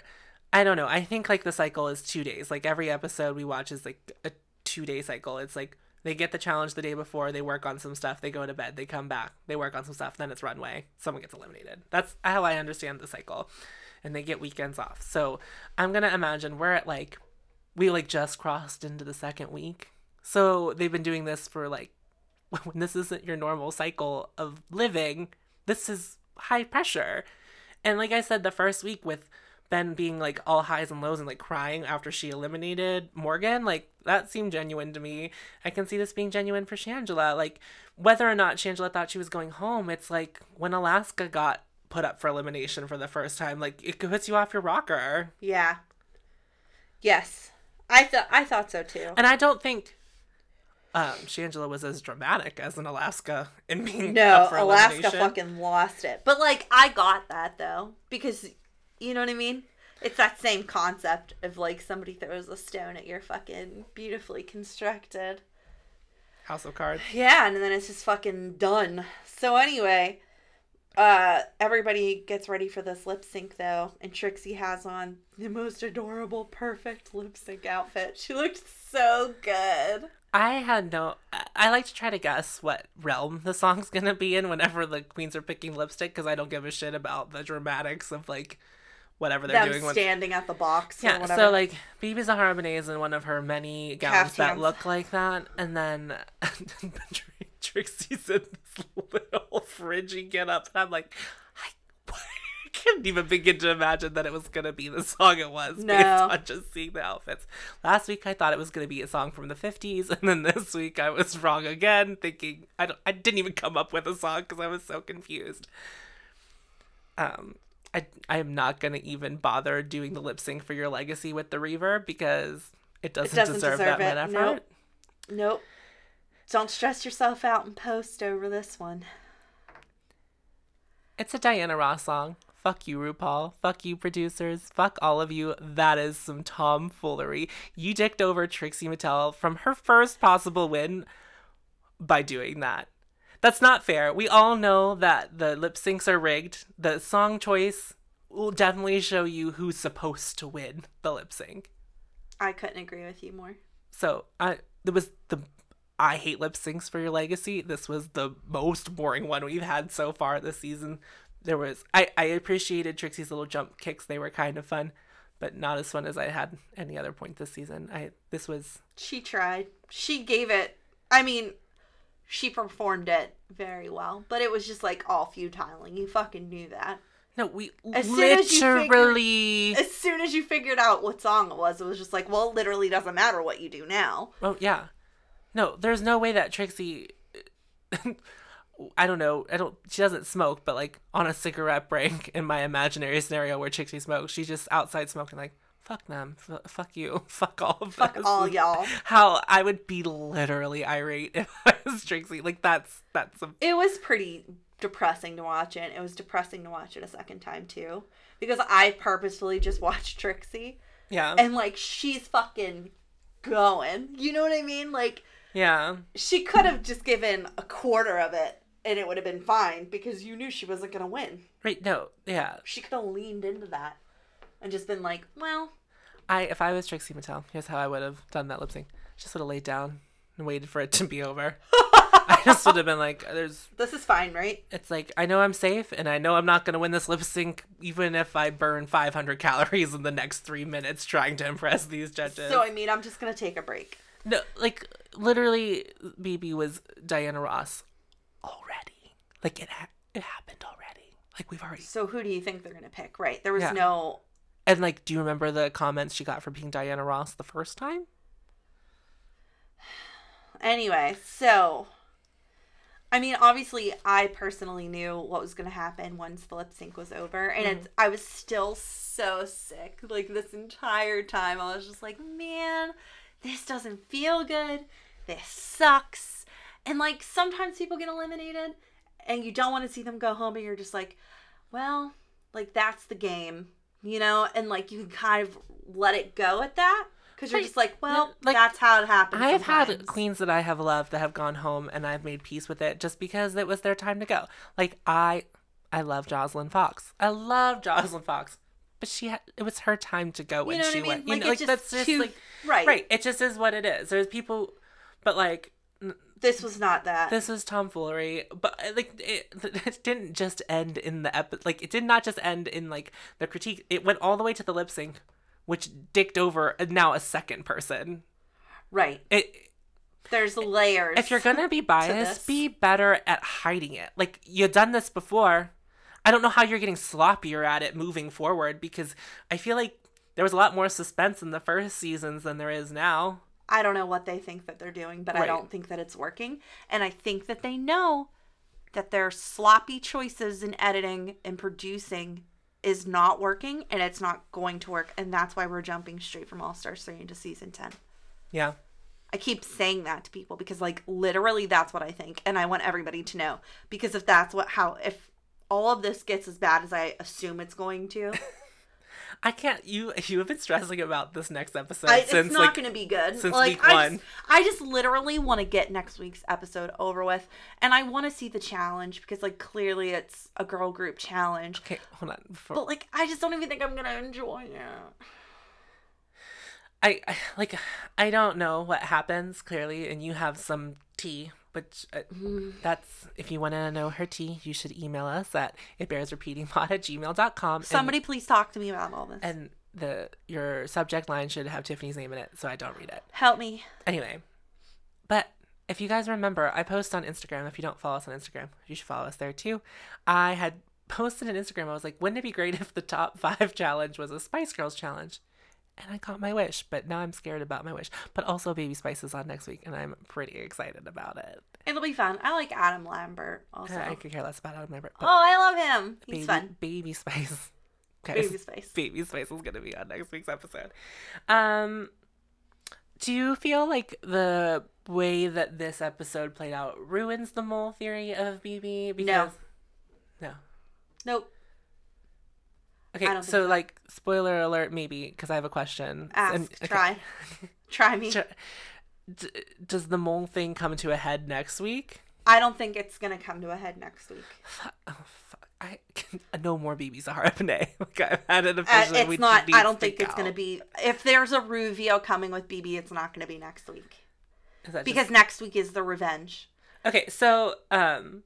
I don't know. I think like the cycle is 2 days. Like every episode we watch is like a 2-day cycle. It's like they get the challenge the day before, they work on some stuff, they go to bed, they come back, they work on some stuff, then it's runway. Someone gets eliminated. That's how I understand the cycle. And they get weekends off. So I'm gonna imagine we're at like we like just crossed into the second week. So they've been doing this for like <laughs> when this isn't your normal cycle of living, this is high pressure. And like I said, the first week with Ben being like all highs and lows and like crying after she eliminated Morgan, like that seemed genuine to me. I can see this being genuine for Shangela. Like whether or not Shangela thought she was going home, it's like when Alaska got put up for elimination for the first time, like it puts you off your rocker. Yeah. Yes. I thought I thought so too. And I don't think um, Shangela was as dramatic as in Alaska in being No, up for Alaska fucking lost it. But like I got that though because you know what I mean? It's that same concept of like somebody throws a stone at your fucking beautifully constructed. House of Cards. Yeah, and then it's just fucking done. So anyway, uh everybody gets ready for this lip sync though, and Trixie has on the most adorable, perfect lip sync outfit. She looked so good. I had no. I- I like to try to guess what realm the song's gonna be in whenever the queens are picking lipstick because I don't give a shit about the dramatics of like whatever they're Them doing. when- standing at the box or yeah, so like BeBe Zahara Benet is in one of her many gowns that look like that, and then <laughs> Trixie's in this little fringy get up, and I'm like, I, <laughs> couldn't even begin to imagine that it was gonna be the song it was based on just seeing the outfits. Last week I thought it was gonna be a song from the 50s, <laughs> and then this week I was wrong again, thinking I don't, I didn't even come up with a song because I was so confused. Um. I, I am not gonna even bother doing the lip sync for your legacy with the reverb because it doesn't, doesn't deserve, deserve that it. much effort. Nope. Nope. Don't stress yourself out in post over this one. It's a Diana Ross song. Fuck you, RuPaul. Fuck you, producers. Fuck all of you. That is some tomfoolery. You dicked over Trixie Mattel from her first possible win by doing that. That's not fair. We all know that the lip syncs are rigged. The song choice will definitely show you who's supposed to win the lip sync. I couldn't agree with you more. So I there was the I hate lip syncs for your legacy. This was the most boring one we've had so far this season. There was I, I appreciated Trixie's little jump kicks. They were kind of fun, but not as fun as I had any other point this season. I this was She tried. She gave it. I mean, she performed it very well, but it was just like all futile, and you fucking knew that. no we As soon as you literally As soon as you figured out what song it was, it was just like, well, it literally doesn't matter what you do now. Oh yeah. No, there's no way that Trixie <laughs> I don't know. I don't she doesn't smoke, but like on a cigarette break <laughs> in my imaginary scenario where Trixie smokes, she's just outside smoking like fuck them. F- fuck you. <laughs> Fuck all of Fuck this. all y'all. How I would be literally irate <laughs> if I was Trixie. Like that's that's a It was pretty depressing to watch it. It was depressing to watch it a second time too, because I purposefully just <laughs> watched Trixie. yeah. and like she's fucking going. You know what I mean? Like yeah. she could have just given a quarter of it and it would have been fine because you knew she wasn't gonna win. Right, no. Yeah. She could have leaned into that and just been like, well, I if I was Trixie Mattel, here's how I would have done that lip sync. Just would have laid down and waited for it to be over. <laughs> I just would have been like, there's this is fine, right? It's like I know I'm safe and I know I'm not going to win this lip sync even if I burn 500 calories in the next 3 minutes trying to impress these judges. So I mean, I'm just gonna take a break. no, like literally BeBe was Diana Ross already. Like it ha- it happened already. Like we've already So who do you think they're gonna pick? Right? There was Yeah. no. And like do you remember the comments she got for being Diana Ross the first time? Anyway, so. I mean, obviously, I personally knew what was going to happen once the lip sync was over, and mm-hmm. it's. I was still so sick, like this entire time. I was just like, man, this doesn't feel good. This sucks. And like sometimes people get eliminated, and you don't want to see them go home, and you're just like, well, like that's the game, you know, and like you can kind of let it go at that because you're just like, well, Like, that's how it happens. I've had queens that I have loved that have gone home and I've made peace with it just because it was their time to go. Like I I love Joslyn Fox. I love Joslyn Fox. But she had it was her time to go when know she I mean? went. Like, you know, it's like just that's just too- like right. Right. It just is what it is. There's people but like This was not that. this is tomfoolery, but uh, like it, <laughs> it didn't just end in the epi- like it did not just end in like the critique. It went all the way to the lip sync, which dicked over uh, now a second person. right. It There's layers. if you're gonna be biased, be better at hiding it. Like you've done this before. I don't know how you're getting sloppier at it moving forward because I feel like there was a lot more suspense in the first seasons than there is now. I don't know what they think that they're doing, but I don't think that it's working. And I think that they know that their sloppy choices in editing and producing is not working and it's not going to work. And that's why we're jumping straight from All Stars 3 into season 10. Yeah. I keep saying that to people because, like, literally that's what I think. And I want everybody to know. Because if that's what, how, if all of this gets as bad as I assume it's going to, <laughs> I can't. You <laughs> you have been stressing about this next episode I, since it's not like going to be good. since like, week I one. Just, I just literally want to get next week's episode over with, and I want to see the challenge because, like, clearly it's a girl group challenge. okay. Hold on. Before, But like, I just don't even think I'm gonna enjoy it. I, I like I don't know what happens clearly, and you have some tea. But uh, that's if you want to know her tea, you should email us at it bears repeating pod at gmail.com. and- Somebody please talk to me about all this. and the your subject line should have Tiffany's name in it, so I don't read it. Help me. Anyway, but if you guys remember, I post on Instagram. If you don't follow us on Instagram, you should follow us there too. I had posted on Instagram. I was like, wouldn't it be great if the top five challenge was a Spice Girls challenge? And I got my wish, but now I'm scared about my wish. But also, Baby Spice is on next week, and I'm pretty excited about it. It'll be fun. I like Adam Lambert also. I could care less about Adam Lambert, but oh, I love him. He's Baby, fun. Baby Spice. <laughs> Guys, Baby Spice. Baby Spice is going to be on next week's episode. Um, do you feel like the way that this episode played out ruins the mole theory of BeBe? Because no. Nope. Okay, so, so. like spoiler alert, maybe because I have a question. Ask. And- okay. Try. <laughs> Try me. D- does the mole thing come to a head next week? I don't think it's gonna come to a head next week. Fuck, oh, fuck. I no more BeBe Zahara Benet. Like I've had an Uh, official. it's not. I don't think it's gonna be. If there's a reveal coming with BeBe, it's not gonna be next week because next week is the revenge. Okay, so um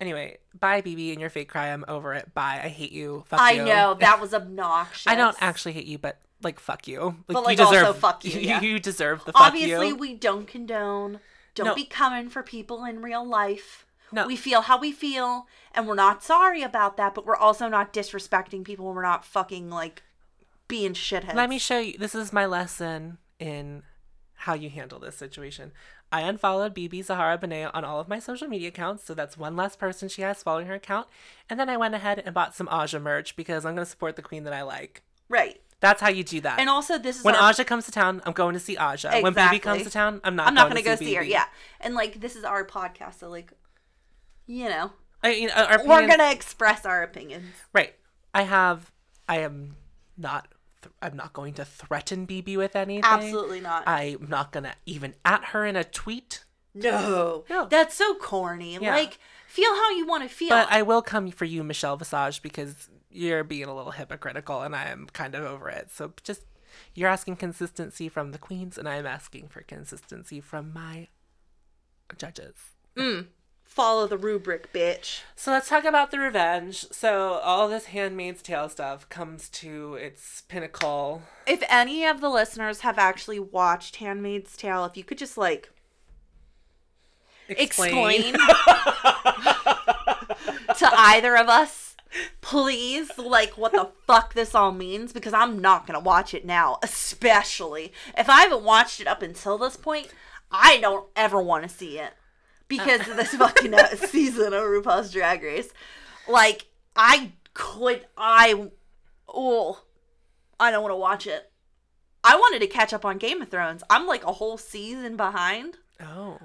anyway, bye BeBe and your fake cry. I'm over it. Bye. I hate you. Fuck you. I you. know <laughs> that was obnoxious. I don't actually hate you, but like fuck you. Like, But, like, you deserve also fuck you, <laughs> You, yeah. you deserve the fuck you. Obviously, you. we don't condone. Don't No. be coming for people in real life. No. We feel how we feel, and we're not sorry about that. But we're also not disrespecting people. We're not fucking like being shitheads. Let me show you. This is my lesson in how you handle this situation. I unfollowed BeBe Zahara Benet on all of my social media accounts, so that's one less person she has following her account. And then I went ahead and bought some Aja merch because I'm going to support the queen that I like. right. That's how you do that. And also, this is when our Aja comes to town, I'm going to see Aja. When Exactly. BeBe comes to town, I'm not. I'm not going gonna to go see her. Yeah, and like this is our podcast, so like, you know, I, you know, our we're gonna express our opinions. Right. I have. I am not. Th- I'm not going to threaten BeBe with anything. Absolutely not. I'm not gonna even at her in a tweet. no, No. that's so corny. Yeah. Like, feel how you want to feel. But I will come for you, Michelle Visage, because you're being a little hypocritical, and I am kind of over it. So just you're asking consistency from the queens, and I'm asking for consistency from my judges. Mm. Follow the rubric, bitch. So let's talk about the revenge. So all this Handmaid's Tale stuff comes to its pinnacle. If any of the listeners have actually watched Handmaid's Tale, if you could just like explain to either of us, please, like what the fuck this all means, because I'm not gonna watch it now, especially if I haven't watched it up until this point. I don't ever want to see it because of this fucking <laughs> season of RuPaul's Drag Race. Like, I could, I, oh, I don't want to watch it. I wanted to catch up on Game of Thrones. I'm like a whole season behind. Oh.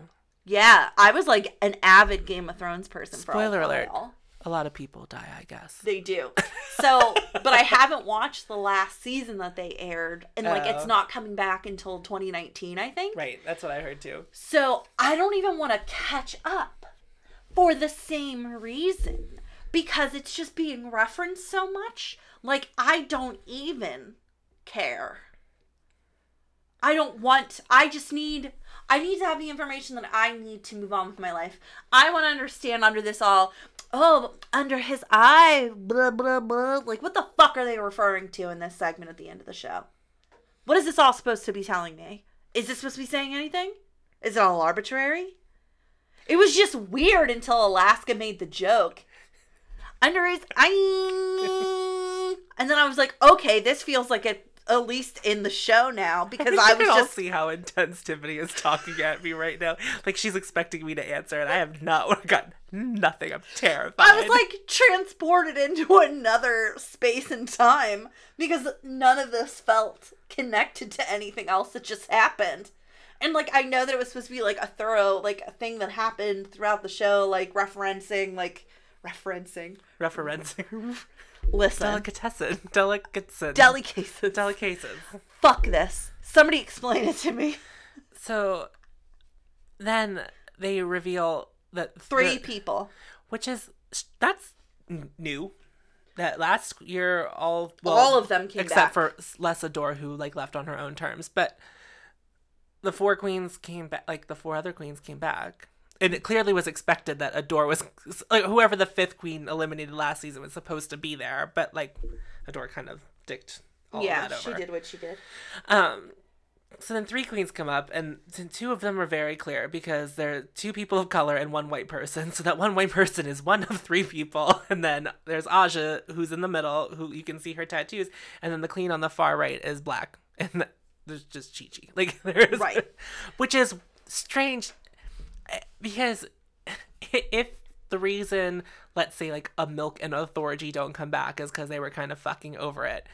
Yeah, I was like an avid Game of Thrones person. for a Spoiler alert. while. A lot of people die, I guess. They do. <laughs> So, but I haven't watched the last season that they aired, and like it's Oh. not coming back until 2019, I think. Right, that's what I heard too. So I don't even want to catch up for the same reason because it's just being referenced so much. Like I don't even care. I don't want I just need I need to have the information that I need to move on with my life. I want to understand under this all oh under his eye blah blah blah like what the fuck are they referring to in this segment at the end of the show? What is this all supposed to be telling me? Is this supposed to be saying anything? Is it all arbitrary? It was just weird until Alaska made the joke. Under his eye. <laughs> And then I was like, okay, this feels like it at least in the show now because I, I was can all just see how intense Tiffany is talking at me right now. Like she's expecting me to answer, and I have not <laughs> got nothing. I'm terrified. I was like transported into another space and time because none of this felt connected to anything else that just happened. And like I know that it was supposed to be like a thorough like a thing that happened throughout the show, like referencing like referencing. referencing <laughs> Listen. delicatessen, <laughs> delicatessen, Delicacies. delicacies. Fuck this. Somebody explain it to me. So then they reveal that Three the- people. which is that's new. That last year, all well, All of them came back. except back. for Les Adore, who like left on her own terms. But the four queens came back. Like the four other queens came back, and it clearly was expected that Adore was like whoever the fifth queen eliminated last season was supposed to be there. But like Adore kind of dicked all yeah, that she did what she did. Um, so then three queens come up, and two of them are very clear because they're two people of color and one white person. <laughs> So that one white person is one of three people, <laughs> and then there's Aja, who's in the middle, who you can see her tattoos, and then the queen on the far right is black, <laughs> and there's just Chi Chi. Like there's Right. which is strange because <laughs> if the reason let's say like a milk and authority don't come back is because they were kind of fucking over it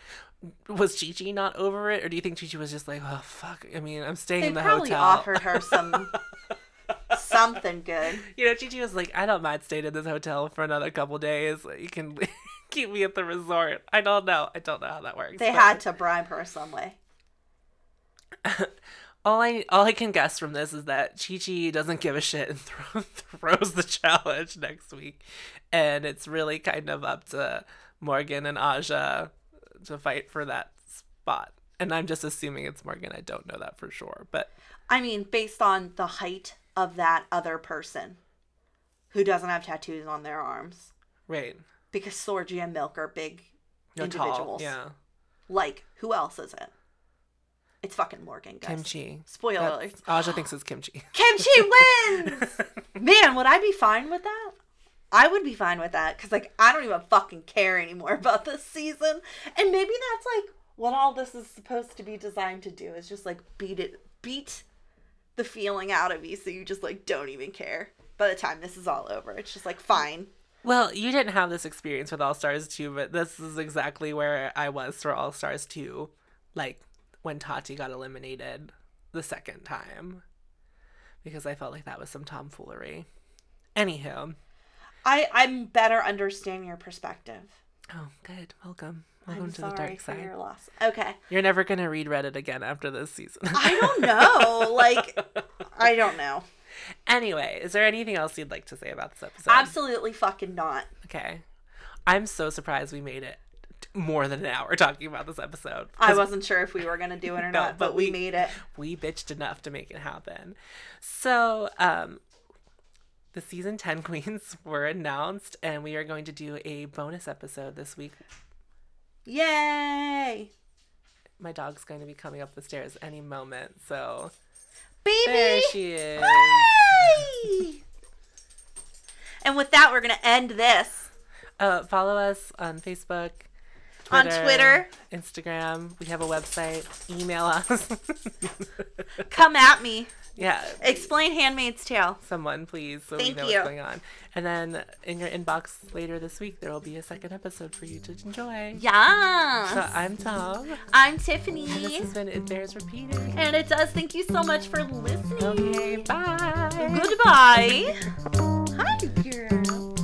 was Chi not over it or do you think Chi was just like oh fuck I mean I'm staying They in the probably hotel offered her some <laughs> something good. you know Chi was like I don't mind staying in this hotel for another couple days you can <laughs> keep me at the resort I don't know I don't know how that works They but- had to bribe her some way. All I all I can guess from this is that Chi Chi doesn't give a shit and <laughs> throw, throws the challenge next week, and it's really kind of up to Morgan and Aja to fight for that spot. And I'm just assuming it's Morgan. I don't know that for sure, but I mean, based on the height of that other person who doesn't have tattoos on their arms. right, Because Thorgy and Milk are big you're individuals. tall, yeah. Like, who else is it? It's fucking Morgan, guys. Kimchi. Spoiler alert. Aja thinks it's kimchi. <gasps> Kimchi wins! <laughs> Man, would I be fine with that? I would be fine with that because, like, I don't even fucking care anymore about this season. And maybe that's like what all this is supposed to be designed to do is just like beat it, beat the feeling out of you so you just like don't even care. By the time this is all over, it's just like fine. Well, you didn't have this experience with All Stars 2, but this is exactly where I was for All Stars 2. Like when Tati got eliminated the second time. Because I felt like that was some tomfoolery. Anywho. I I'm better understanding your perspective. Oh, good. Welcome. Welcome I'm to the sorry dark for side. your loss. Okay. You're never going to read Reddit again after this season. I don't know. <laughs> like, I don't know. anyway, is there anything else you'd like to say about this episode? Absolutely fucking not. Okay. I'm so surprised we made it more than an hour talking about this episode. I wasn't sure if we were gonna do it or <laughs> No, not, but but we, we- made it. we bitched enough to make it happen. So, um, the season 10 <laughs> queens were announced, and we are going to do a bonus episode this week. Yay! My dog's going to be coming up the stairs any moment, so Baby! there she is. Hooray! and with that, we're gonna end this. Uh, follow us on Facebook, Twitter, on Twitter, Instagram. We have a website. Email us. <laughs> Come at me. Yeah. Explain Handmaid's Tale. Someone, please, so Thank we know you. what's going on. And then in your inbox later this week, there will be a second episode for you to enjoy. Yeah. So I'm Tom. I'm Tiffany. And this has been It Bears Repeating. And it does. Thank you so much for listening. Okay, bye. Goodbye. Hi, girl.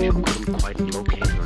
No, quite